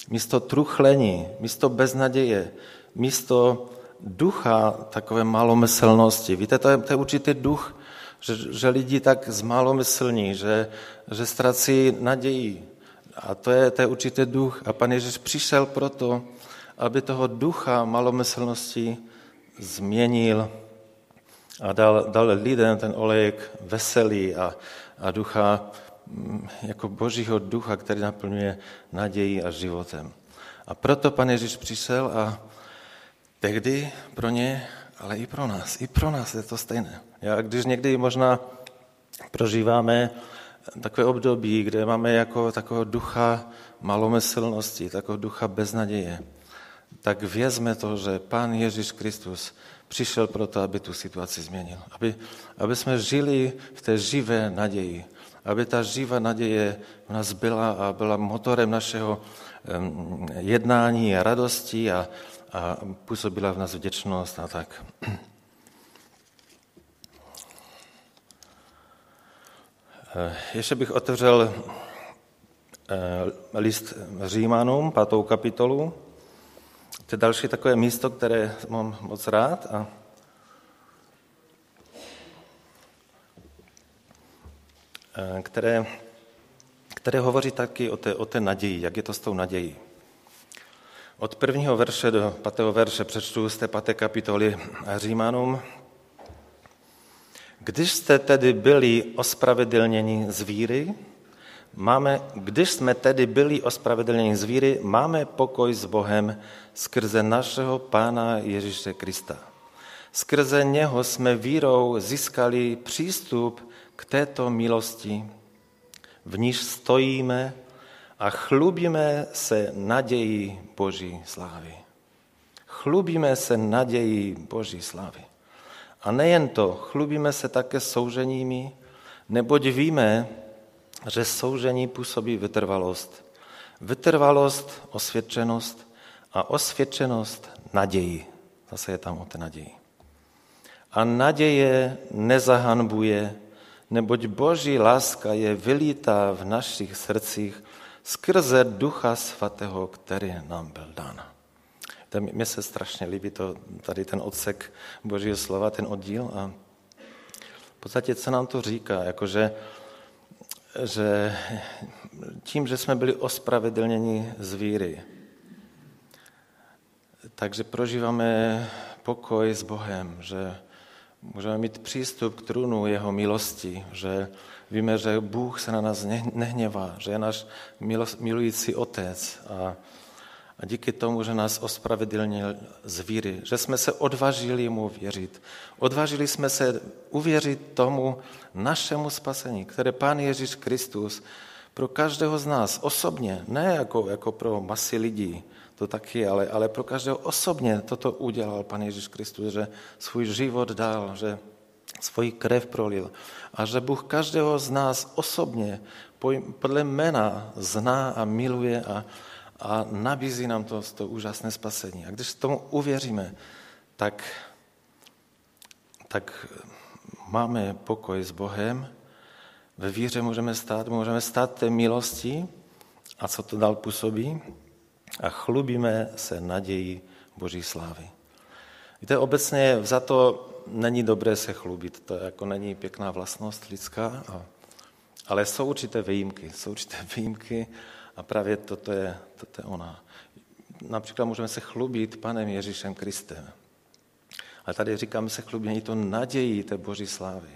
místo truchlení, místo beznaděje, místo ducha takové malomyslnosti. Víte, to je, to je určitý duch, že, že lidi tak zmalomyslní, že, že ztrací naději. A to je, to je určitý duch. A pan Ježíš přišel proto, aby toho ducha malomyslnosti změnil a dal, dal lidem ten olejek veselý a, a ducha jako božího ducha, který naplňuje naději a životem. A proto pan Ježíš přišel a tehdy pro ně, ale i pro nás, i pro nás je to stejné. Já, když někdy možná prožíváme takové období, kde máme jako takového ducha malomyslnosti, takového ducha beznaděje, tak vězme to, že Pán Ježíš Kristus přišel proto, aby tu situaci změnil. Aby, aby jsme žili v té živé naději aby ta živá naděje v nás byla a byla motorem našeho jednání a radosti a, a působila v nás vděčnost a tak. Eh, ještě bych otevřel eh, list Římanům, pátou kapitolu. To je další takové místo, které mám moc rád. A které, které hovoří taky o té, o té naději, jak je to s tou nadějí. Od prvního verše do pátého verše přečtu z té páté kapitoly Římanům. Když jste tedy byli ospravedlněni z víry, máme, když jsme tedy byli ospravedlněni z víry, máme pokoj s Bohem skrze našeho Pána Ježíše Krista. Skrze něho jsme vírou získali přístup k této milosti, v níž stojíme a chlubíme se nadějí Boží slávy. Chlubíme se nadějí Boží slávy. A nejen to, chlubíme se také souženími, neboť víme, že soužení působí vytrvalost. Vytrvalost, osvědčenost a osvědčenost naději. Zase je tam o té naději. A naděje nezahanbuje, neboť Boží láska je vylítá v našich srdcích skrze Ducha Svatého, který nám byl dán. Mně se strašně líbí to, tady ten odsek Božího slova, ten oddíl. A v podstatě, co nám to říká, jakože že tím, že jsme byli ospravedlněni z víry, takže prožíváme pokoj s Bohem, že můžeme mít přístup k trůnu jeho milosti, že víme, že Bůh se na nás nehněvá, že je náš milující otec a, a díky tomu, že nás ospravedlnil z víry, že jsme se odvažili mu věřit. Odvažili jsme se uvěřit tomu našemu spasení, které Pán Ježíš Kristus pro každého z nás osobně, ne jako, jako pro masy lidí, to taky, ale, ale pro každého osobně toto udělal Pan Ježíš Kristus, že svůj život dal, že svoji krev prolil a že Bůh každého z nás osobně podle jména zná a miluje a, a nabízí nám to, to úžasné spasení. A když tomu uvěříme, tak, tak máme pokoj s Bohem, ve víře můžeme stát, můžeme stát té milosti a co to dal působí a chlubíme se naději Boží slávy. Víte, obecně za to není dobré se chlubit, to jako není pěkná vlastnost lidská, ale jsou určité výjimky, jsou určité <laughs> výjimky a právě toto je, toto je ona. Například můžeme se chlubit Panem Ježíšem Kristem. Ale tady říkáme se chlubení to nadějí té Boží slávy.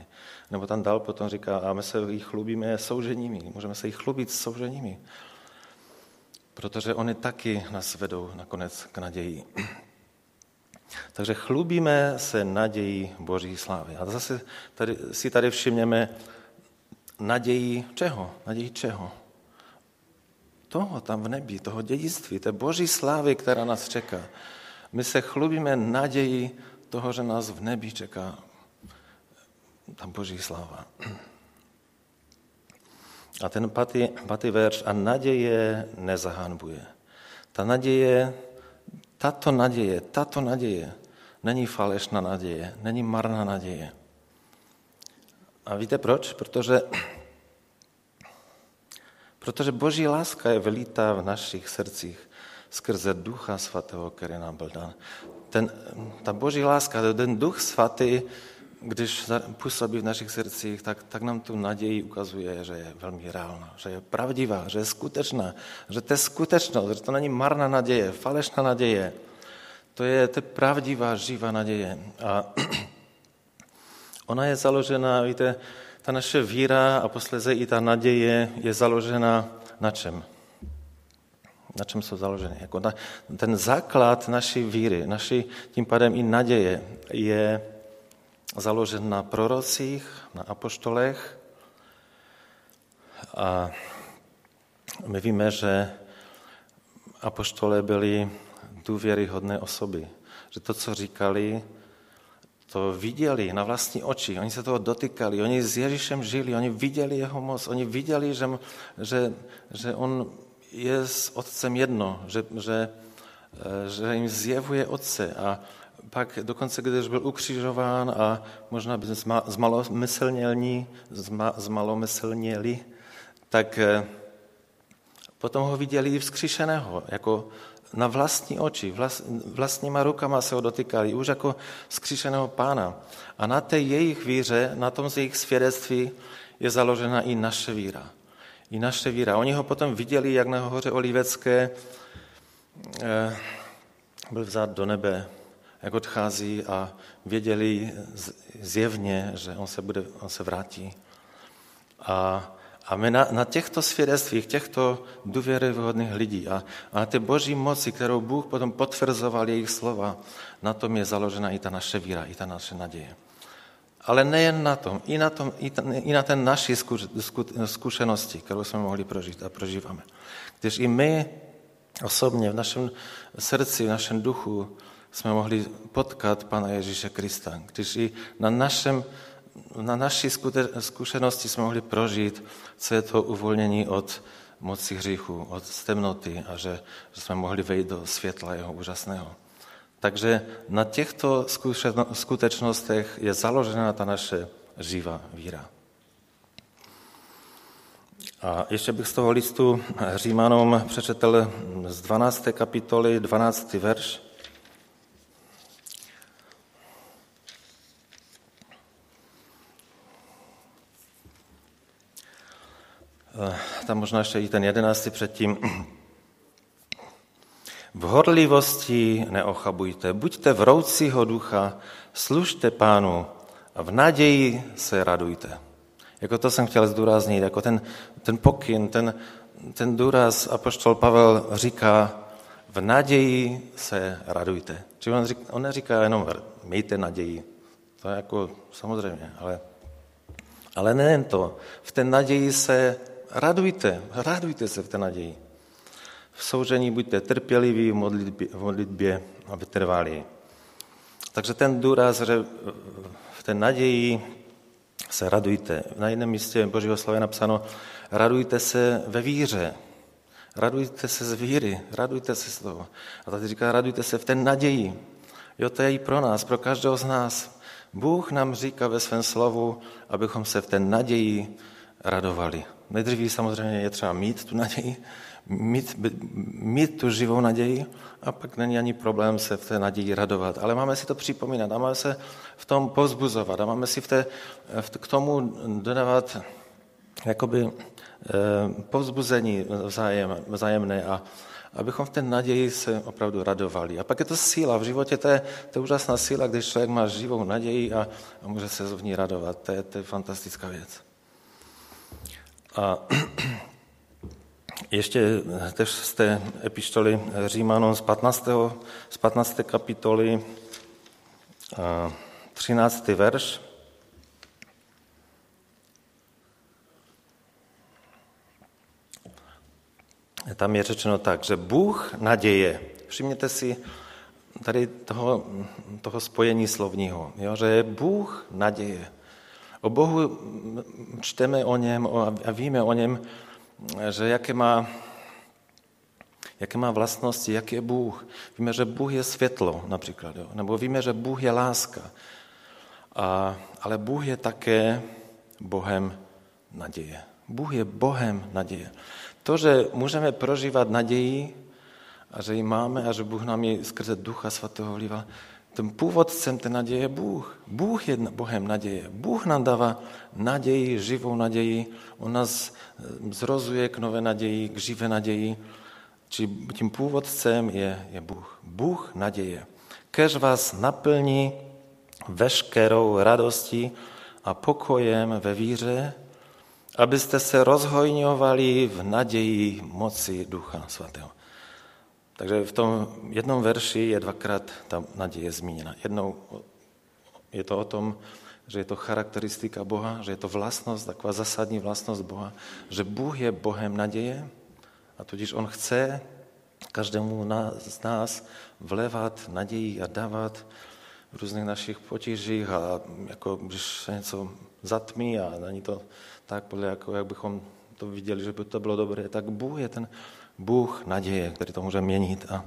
Nebo tam dal potom říká, a my se jich chlubíme souženími. Můžeme se jich chlubit souženími. Protože oni taky nás vedou nakonec k naději. <clears throat> Takže chlubíme se nadějí Boží slávy. A zase tady, si tady všimněme naději čeho? Naději čeho? Toho tam v nebi, toho dědictví, té Boží slávy, která nás čeká. My se chlubíme naději toho, že nás v nebi čeká ta Boží sláva. <clears throat> A ten patý, patý verš, a naděje nezahanbuje. Ta naděje tato naděje, tato naděje není falešná naděje, není marná naděje. A víte proč? Protože, protože Boží láska je vylítá v našich srdcích skrze Ducha Svatého, který nám byl dán. Ten, ta Boží láska, ten Duch Svatý když působí v našich srdcích, tak, tak nám tu naději ukazuje, že je velmi reálná, že je pravdivá, že je skutečná, že to je skutečnost, že to není marná naděje, falešná naděje. To je, to je pravdivá, živá naděje. A <clears throat> ona je založena, víte, ta naše víra a posledně i ta naděje je založena na čem? Na čem jsou založeny? Jako na, ten základ naší víry, naší tím pádem i naděje je založen na prorocích, na apoštolech. A my víme, že apoštole byli důvěryhodné osoby. Že to, co říkali, to viděli na vlastní oči, oni se toho dotykali, oni s Ježíšem žili, oni viděli jeho moc, oni viděli, že, že, že on je s otcem jedno, že, že, že jim zjevuje otce a pak dokonce, když byl ukřižován a možná by zmalomyslnělní, zmalomyslněli, tak eh, potom ho viděli vzkříšeného, jako na vlastní oči, vlast, vlastníma rukama se ho dotykali, už jako vzkříšeného pána. A na té jejich víře, na tom z jejich svědectví je založena i naše víra. I naše víra. Oni ho potom viděli, jak na hoře Olivecké eh, byl vzat do nebe jak odchází a věděli zjevně, že on se, bude, on se vrátí. A, a my na, na těchto svědectvích, těchto důvěryhodných lidí a, a na té boží moci, kterou Bůh potom potvrzoval jejich slova, na tom je založena i ta naše víra, i ta naše naděje. Ale nejen na tom, i na, tom, i, ta, i na ten naší zkušenosti, kterou jsme mohli prožít a prožíváme. Když i my osobně v našem srdci, v našem duchu jsme mohli potkat Pana Ježíše Krista. Když i na, našem, na naší zkušenosti jsme mohli prožít, co je to uvolnění od moci hříchu, od temnoty a že, že jsme mohli vejít do světla jeho úžasného. Takže na těchto skutečnostech je založena ta naše živá víra. A ještě bych z toho listu Římanům přečetl z 12. kapitoly, 12. verš. Tam možná ještě i ten jedenáctý předtím. V horlivosti neochabujte, buďte vroucího ducha, služte pánu a v naději se radujte. Jako to jsem chtěl zdůraznit, jako ten, ten pokyn, ten, ten důraz apoštol Pavel říká, v naději se radujte. Či on, říká, on neříká jenom mějte naději, to je jako samozřejmě, ale, ale nejen to. V té naději se radujte, radujte se v té naději. V soužení buďte trpěliví v modlitbě, v modlitbě a vytrvalí. Takže ten důraz, že v té naději se radujte. Na jiném místě Božího slova je napsáno, radujte se ve víře. Radujte se z víry, radujte se z toho. A tady říká, radujte se v té naději. Jo, to je i pro nás, pro každého z nás. Bůh nám říká ve svém slovu, abychom se v té naději radovali. Nejdřív samozřejmě je třeba mít tu naději, mít, mít tu živou naději a pak není ani problém se v té naději radovat. Ale máme si to připomínat a máme se v tom pozbuzovat a máme si v té, v, k tomu dodávat jakoby eh, povzbuzení vzájem, vzájemné a abychom v té naději se opravdu radovali. A pak je to síla. V životě to je, to je úžasná síla, když člověk má živou naději a, a může se v ní radovat. To je, to je fantastická věc. A <clears throat> ještě tež z té epištoly Římanom z 15. Z 15. kapitoly 13. verš. Tam je řečeno tak, že Bůh naděje. Všimněte si tady toho, toho spojení slovního, jo, že je Bůh naděje. O Bohu čteme o něm a víme o něm, že jaké má, jaké má vlastnosti, jaký je Bůh. Víme, že Bůh je světlo například, jo? nebo víme, že Bůh je láska. A, ale Bůh je také Bohem naděje. Bůh je Bohem naděje. To, že můžeme prožívat naději a že ji máme a že Bůh nám ji skrze Ducha Svatého vlívá, tím původcem té naděje je Bůh. Bůh je Bohem naděje. Bůh nám dává naději, živou naději. On nás eh, zrozuje k nové naději, k živé naději. Či tím původcem je, je Bůh. Bůh naděje. Kež vás naplní veškerou radostí a pokojem ve víře, abyste se rozhojňovali v naději moci Ducha Svatého. Takže v tom jednom verši je dvakrát ta naděje zmíněna. Jednou je to o tom, že je to charakteristika Boha, že je to vlastnost, taková zásadní vlastnost Boha, že Bůh je Bohem naděje a tudíž On chce každému z nás vlevat naději a dávat v různých našich potížích a jako když se něco zatmí a není to tak, podle jako, jak bychom to viděli, že by to bylo dobré, tak Bůh je ten Bůh naděje, který to může měnit. A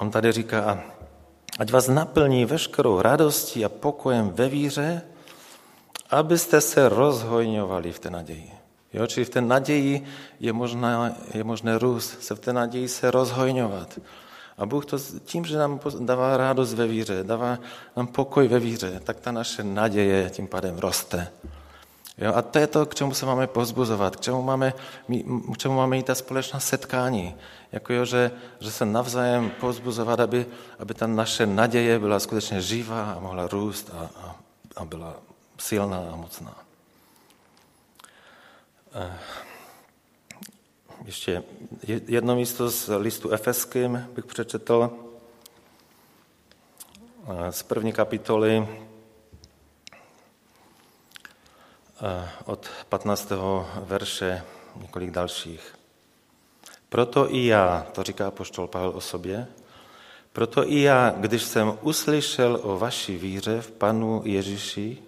on tady říká, ať vás naplní veškerou radostí a pokojem ve víře, abyste se rozhojňovali v té naději. Jo, čili v té naději je, možná, je možné růst, se v té naději se rozhojňovat. A Bůh to tím, že nám dává radost ve víře, dává nám pokoj ve víře, tak ta naše naděje tím pádem roste. Jo? A to je to, k čemu se máme pozbuzovat, k čemu máme, k čemu máme jít ta společná setkání. Jako jo, že, že se navzájem pozbuzovat, aby, aby ta naše naděje byla skutečně živá a mohla růst a, a, a byla silná a mocná. Eh, ještě jedno místo z listu Efeským bych přečetl eh, z první kapitoly od 15. verše několik dalších. Proto i já, to říká poštol Pavel o sobě, proto i já, když jsem uslyšel o vaší víře v Panu Ježíši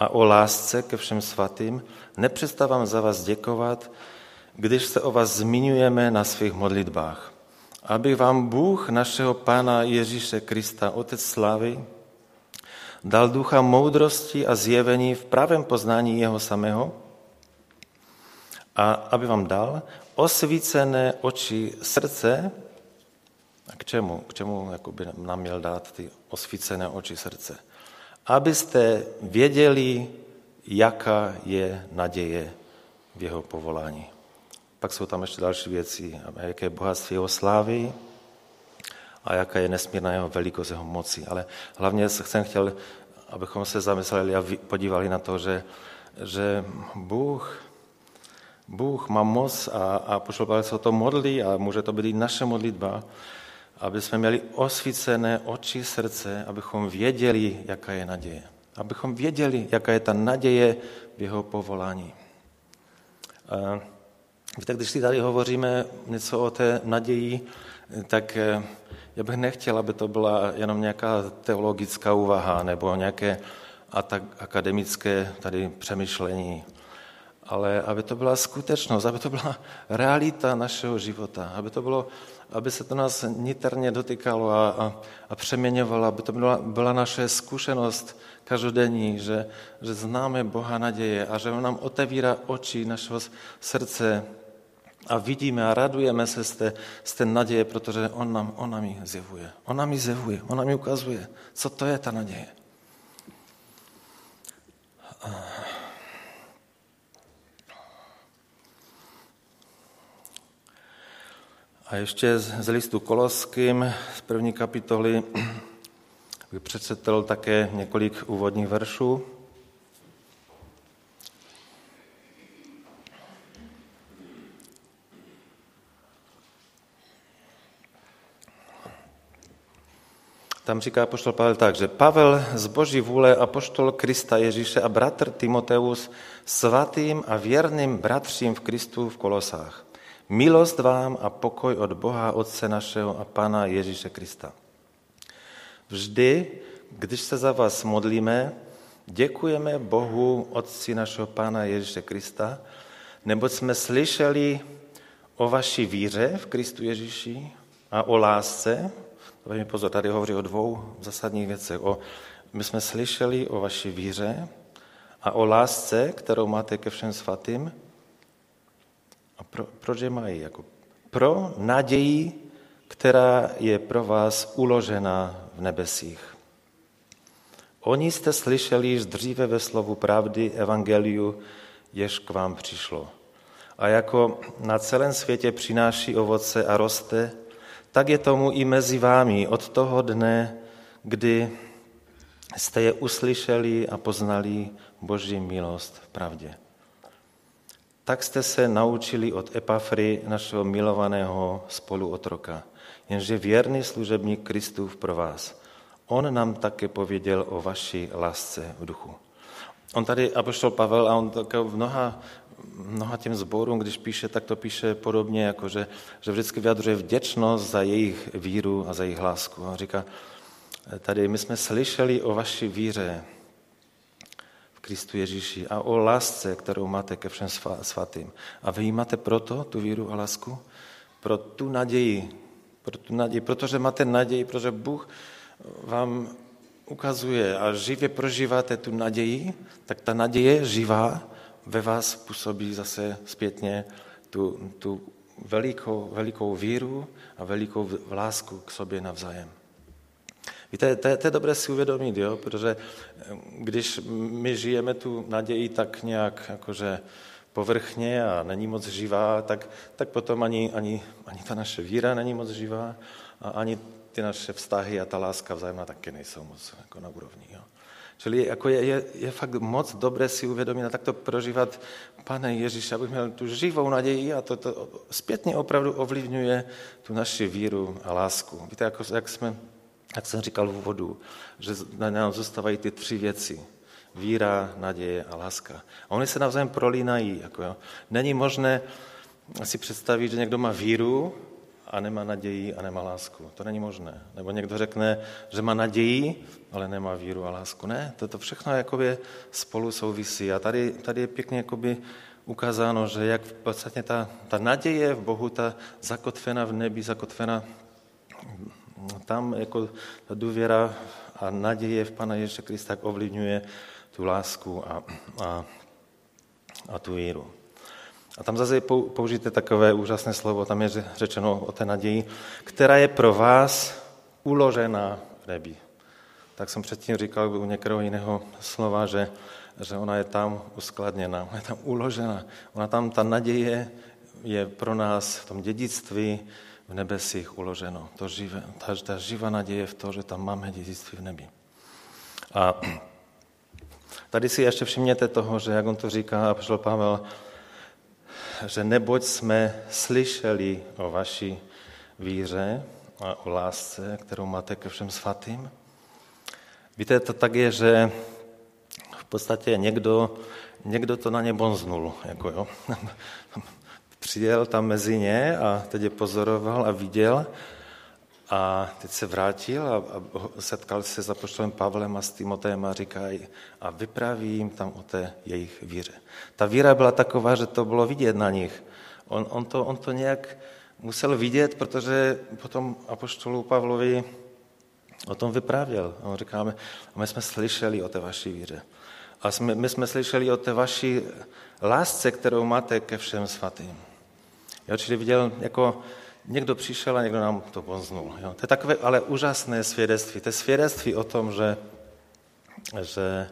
a o lásce ke všem svatým, nepřestávám za vás děkovat, když se o vás zmiňujeme na svých modlitbách. Aby vám Bůh našeho Pána Ježíše Krista, Otec slávy, dal ducha moudrosti a zjevení v pravém poznání jeho samého a aby vám dal osvícené oči srdce. A k čemu? K čemu jakoby nám měl dát ty osvícené oči srdce? Abyste věděli, jaká je naděje v jeho povolání. Pak jsou tam ještě další věci, jaké bohatství jeho slávy a jaká je nesmírná jeho velikost, jeho moci. Ale hlavně jsem chtěl, abychom se zamysleli a podívali na to, že, že Bůh, Bůh má moc a, a pošlo se o to modlí a může to být i naše modlitba, aby jsme měli osvícené oči srdce, abychom věděli, jaká je naděje. Abychom věděli, jaká je ta naděje v jeho povolání. A víte, když si tady hovoříme něco o té naději, tak eh, já bych nechtěl, aby to byla jenom nějaká teologická úvaha nebo nějaké akademické tady přemýšlení, ale aby to byla skutečnost, aby to byla realita našeho života, aby to bylo aby se to nás niterně dotykalo a, a, a přeměňovalo, aby to byla, byla naše zkušenost každodenní, že, že známe Boha naděje a že On nám otevírá oči našeho srdce a vidíme a radujeme se z té, z té naděje, protože On nám, on nám ji zjevuje. On nám ji zjevuje, On nám ji ukazuje, co to je ta naděje. A ještě z listu Koloským z první kapitoly bych přečetl také několik úvodních veršů. Tam říká poštol Pavel tak, že Pavel z boží vůle a poštol Krista Ježíše a bratr Timoteus svatým a věrným bratřím v Kristu v Kolosách. Milost vám a pokoj od Boha, Otce našeho a Pana Ježíše Krista. Vždy, když se za vás modlíme, děkujeme Bohu, Otci našeho Pána Ježíše Krista, neboť jsme slyšeli o vaší víře v Kristu Ježíši a o lásce. Mi pozor, tady hovoří o dvou zásadních věcech. O, my jsme slyšeli o vaší víře a o lásce, kterou máte ke všem svatým, a pro, proč je mají? Jako pro naději, která je pro vás uložena v nebesích. Oni jste slyšeli již dříve ve slovu pravdy evangeliu, jež k vám přišlo. A jako na celém světě přináší ovoce a roste, tak je tomu i mezi vámi od toho dne, kdy jste je uslyšeli a poznali Boží milost v pravdě tak jste se naučili od Epafry, našeho milovaného spoluotroka, jenže věrný služebník Kristův pro vás. On nám také pověděl o vaší lásce v duchu. On tady, apoštol Pavel, a on také v mnoha, mnoha těm zborům, když píše, tak to píše podobně, jako že, že vždycky vyjadřuje vděčnost za jejich víru a za jejich lásku. On říká, tady my jsme slyšeli o vaší víře, Kristu Ježíši a o lásce, kterou máte ke všem svatým. A vy máte proto tu víru a lásku? Pro tu naději. Pro tu naději, protože máte naději, protože Bůh vám ukazuje a živě prožíváte tu naději, tak ta naděje živá ve vás působí zase zpětně tu, tu velikou, velikou víru a velikou lásku k sobě navzájem. Víte, to je, to je dobré si uvědomit, jo? protože eh, když my žijeme tu naději tak nějak jakože povrchně a není moc živá, tak, tak potom ani, ani, ani ta naše víra není moc živá a ani ty naše vztahy a ta láska vzájemná taky nejsou moc jako na úrovni. Čili jako je, je, je fakt moc dobré si uvědomit a takto prožívat, pane Ježíš, abych měl tu živou naději a to, to zpětně opravdu ovlivňuje tu naši víru a lásku. Víte, jako, jak jsme jak jsem říkal v úvodu, že na nám zůstávají ty tři věci. Víra, naděje a láska. A oni se navzájem prolínají. Jako jo. Není možné si představit, že někdo má víru a nemá naději a nemá lásku. To není možné. Nebo někdo řekne, že má naději, ale nemá víru a lásku. Ne, to, to všechno jakoby spolu souvisí. A tady, tady je pěkně jakoby ukázáno, že jak v podstatě ta, ta naděje v Bohu, ta zakotvena v nebi, zakotvena tam jako ta důvěra a naděje v Pana Ježíše Krista tak ovlivňuje tu lásku a, a, a tu víru. A tam zase použijte takové úžasné slovo, tam je řečeno o té naději, která je pro vás uložena v nebi. Tak jsem předtím říkal u některého jiného slova, že, že ona je tam uskladněna, ona je tam uložena. Ona tam, ta naděje je pro nás v tom dědictví v nebesích uloženo. To živé, ta, ta živá naděje v to, že tam máme dědictví v nebi. A tady si ještě všimněte toho, že jak on to říká, apoštol Pavel, že neboť jsme slyšeli o vaší víře a o lásce, kterou máte ke všem svatým. Víte, to tak je, že v podstatě někdo, někdo to na ně bonznul. Jako jo. <laughs> Přijel tam mezi ně a teď je pozoroval a viděl a teď se vrátil a, a setkal se s apoštolem Pavlem a s Timotejem a říká a vypráví jim tam o té jejich víře. Ta víra byla taková, že to bylo vidět na nich. On, on, to, on to nějak musel vidět, protože potom apoštolu Pavlovi o tom vyprávěl. A on říká, my jsme slyšeli o té vaší víře. A jsme, my jsme slyšeli o té vaší lásce, kterou máte ke všem svatým. Jo, čili viděl, jako někdo přišel a někdo nám to poznul. Jo. To je takové ale úžasné svědectví. To je svědectví o tom, že, že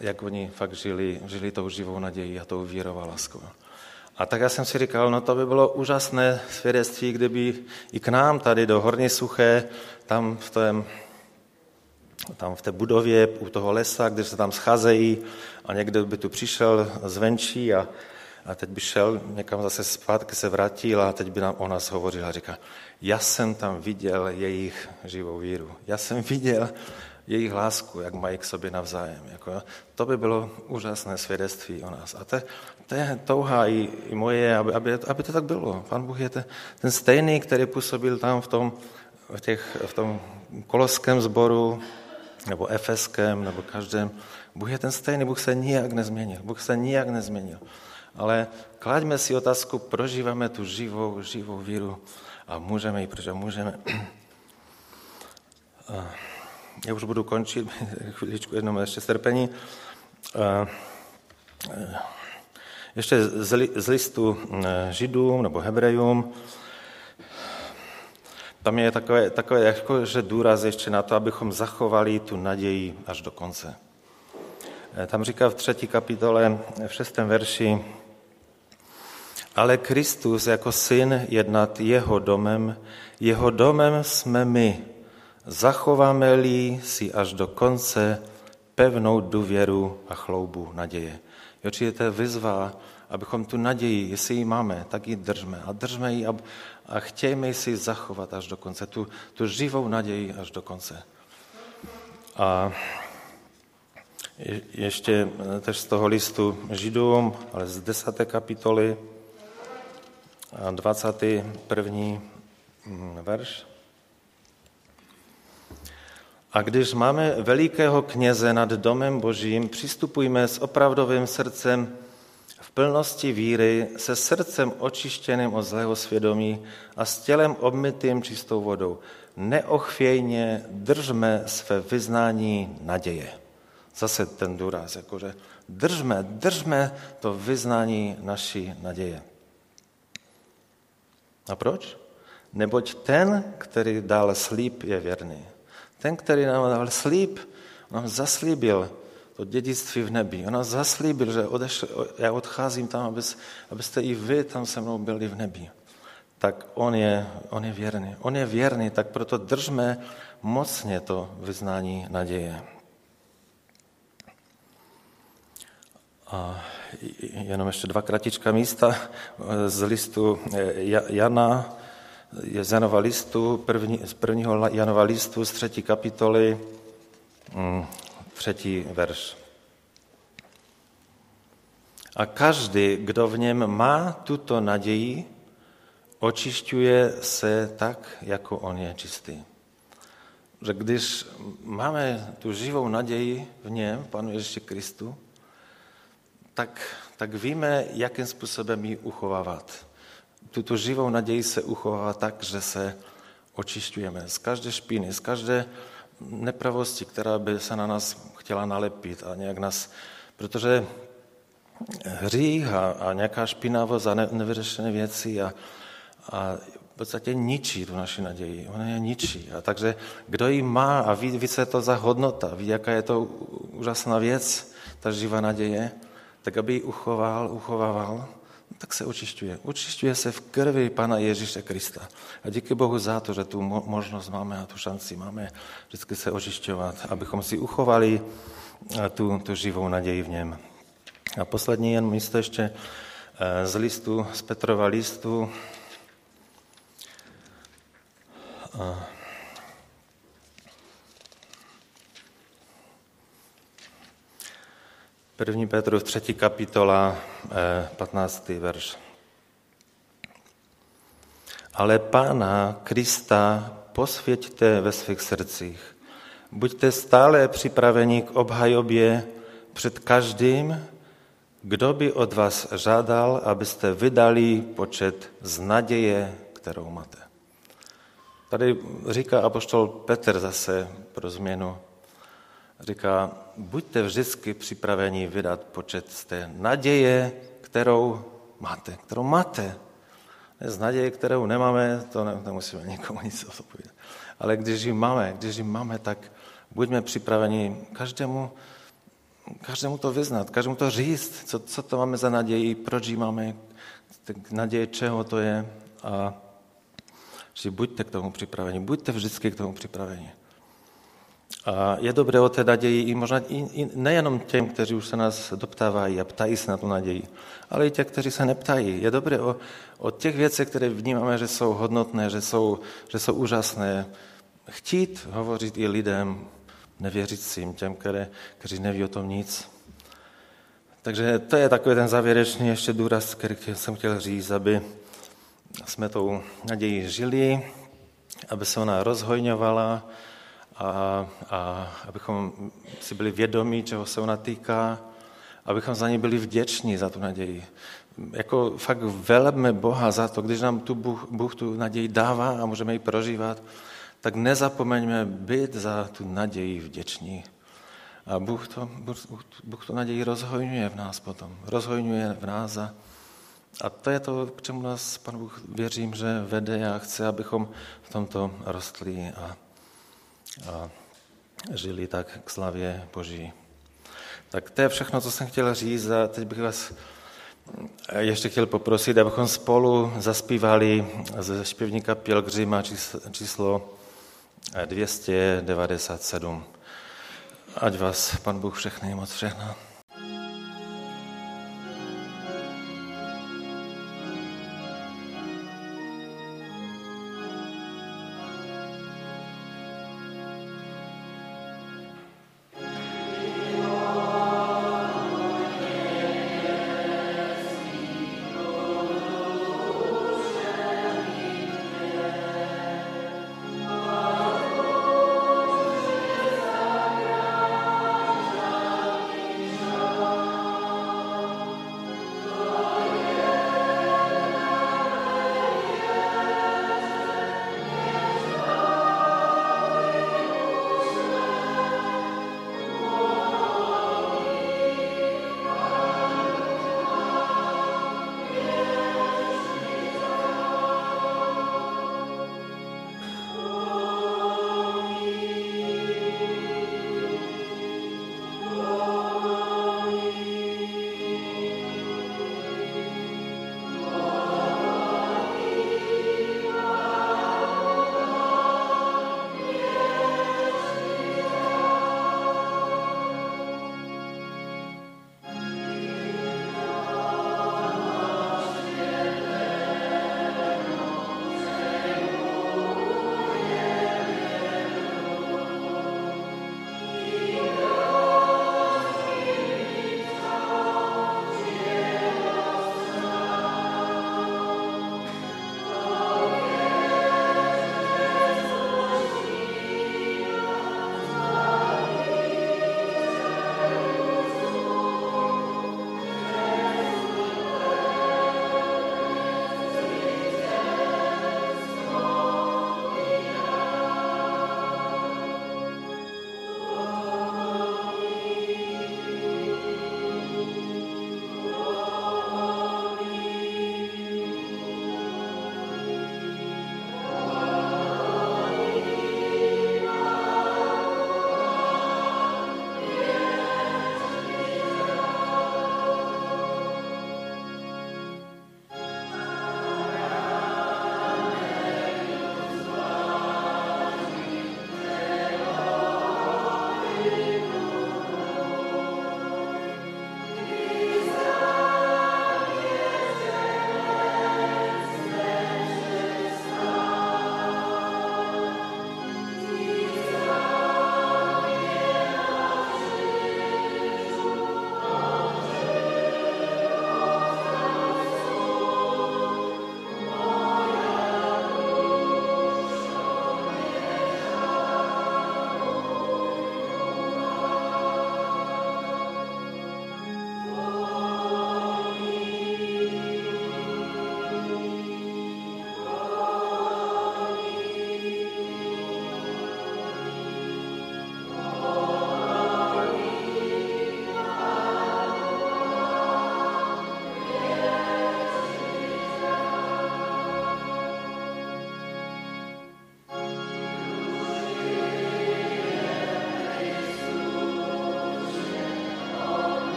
jak oni fakt žili, žili tou živou nadějí a tou vírou a láskou. A tak já jsem si říkal, no to by bylo úžasné svědectví, kdyby i k nám tady do Horní Suché, tam v, tém, tam v té budově u toho lesa, kde se tam scházejí a někdo by tu přišel zvenčí a, a teď by šel někam zase zpátky, se vrátil a teď by nám o nás hovořil a říká, já jsem tam viděl jejich živou víru. Já jsem viděl jejich lásku, jak mají k sobě navzájem. Jako, to by bylo úžasné svědectví o nás. A to, je touha i, i moje, aby, aby, aby to tak bylo. Pan Bůh je ten, ten stejný, který působil tam v tom, v, těch, v tom koloském sboru, nebo efeském, nebo každém. Bůh je ten stejný, Bůh se nijak nezměnil. Bůh se nijak nezměnil. Ale klaďme si otázku, prožíváme tu živou, živou víru a můžeme ji, protože můžeme. <clears throat> Já už budu končit, <laughs> chviličku jenom ještě strpení. Ještě z listu židům nebo hebrejům, tam je takové, takové jako, že důraz ještě na to, abychom zachovali tu naději až do konce. Tam říká v třetí kapitole, v šestém verši, ale Kristus jako syn jednat jeho domem, jeho domem jsme my, zachováme-li si až do konce pevnou důvěru a chloubu naděje. Jo, je to vyzva, abychom tu naději, jestli ji máme, tak ji držme. A držme ji a, a chtějme si zachovat až do konce, tu, tu živou naději až do konce. A je, ještě eh, tež z toho listu Židům, ale z desáté kapitoly, 21. Mm, verš. A když máme velikého kněze nad domem božím, přistupujme s opravdovým srdcem v plnosti víry, se srdcem očištěným od zlého svědomí a s tělem obmytým čistou vodou. Neochvějně držme své vyznání naděje. Zase ten důraz, jakože držme, držme to vyznání naší naděje. A proč? Neboť ten, který dal slíp, je věrný. Ten, který nám dal slíp, nám zaslíbil to dědictví v nebi. On nás zaslíbil, že odešl, já odcházím tam, abys, abyste i vy tam se mnou byli v nebi. Tak on je, on je věrný. On je věrný, tak proto držme mocně to vyznání naděje. A jenom ještě dva kratička místa z listu Jana, z Janova listu, první, z prvního Janova listu z třetí kapitoly, mm, třetí verš. A každý, kdo v něm má tuto naději, očišťuje se tak, jako on je čistý. Že když máme tu živou naději v něm, Panu Ježíši Kristu, tak, tak víme, jakým způsobem ji uchovávat. Tuto živou naději se uchovává tak, že se očišťujeme z každé špíny, z každé nepravosti, která by se na nás chtěla nalepit a nějak nás, protože hřích a, a nějaká špinavost a ne, nevyřešené věci a, a v podstatě ničí tu naši naději. Ona je ničí. A takže kdo ji má a ví, ví, co je to za hodnota, ví, jaká je to úžasná věc, ta živá naděje, tak aby ji uchoval, uchovával, tak se očišťuje. Očišťuje se v krvi Pana Ježíše Krista. A díky Bohu za to, že tu možnost máme a tu šanci máme vždycky se očišťovat, abychom si uchovali eh, tu, tu živou naději v něm. A poslední jen místo ještě eh, z listu, z Petrova listu. První Petrův třetí kapitola, 15. Eh, verš. Ale Pána Krista posvěťte ve svých srdcích. Buďte stále připraveni k obhajobě před každým, kdo by od vás žádal, abyste vydali počet z naděje, kterou máte. Tady říká apoštol Petr zase pro změnu. Říká, buďte vždycky připraveni vydat počet z té naděje, kterou máte. Kterou máte. Z naděje, kterou nemáme, to ne, nemusíme nikomu nic odpovědět. Ale když ji máme, když ji máme, tak buďme připraveni každému každému to vyznat, každému to říct, co, co to máme za naději, proč ji máme, naděje, čeho to je. A že buďte k tomu připraveni, buďte vždycky k tomu připraveni. A je dobré o té naději i možná i, i nejenom těm, kteří už se nás doptávají a ptají se na tu naději, ale i těch, kteří se neptají. Je dobré o, o těch věcech, které vnímáme, že jsou hodnotné, že jsou, že jsou úžasné, chtít hovořit i lidem, nevěřícím, těm, které, kteří neví o tom nic. Takže to je takový ten závěrečný ještě důraz, který jsem chtěl říct, aby jsme tou naději žili, aby se ona rozhojňovala a, a abychom si byli vědomí, čeho se ona týká, abychom za ní byli vděční za tu naději. Jako fakt velebme Boha za to, když nám tu Bůh, Bůh tu naději dává a můžeme ji prožívat, tak nezapomeňme být za tu naději vděční. A Bůh to, Bůh, Bůh to naději rozhojňuje v nás potom. Rozhojňuje v nás a, a to je to, k čemu nás Pan Bůh věřím, že vede a chce, abychom v tomto rostli a, a žili tak k slavě Boží. Tak to je všechno, co jsem chtěl říct a teď bych vás ještě chtěl poprosit, abychom spolu zaspívali ze zpěvníka Pilgrima číslo 297. Ať vás Pan Bůh všechny moc všechno.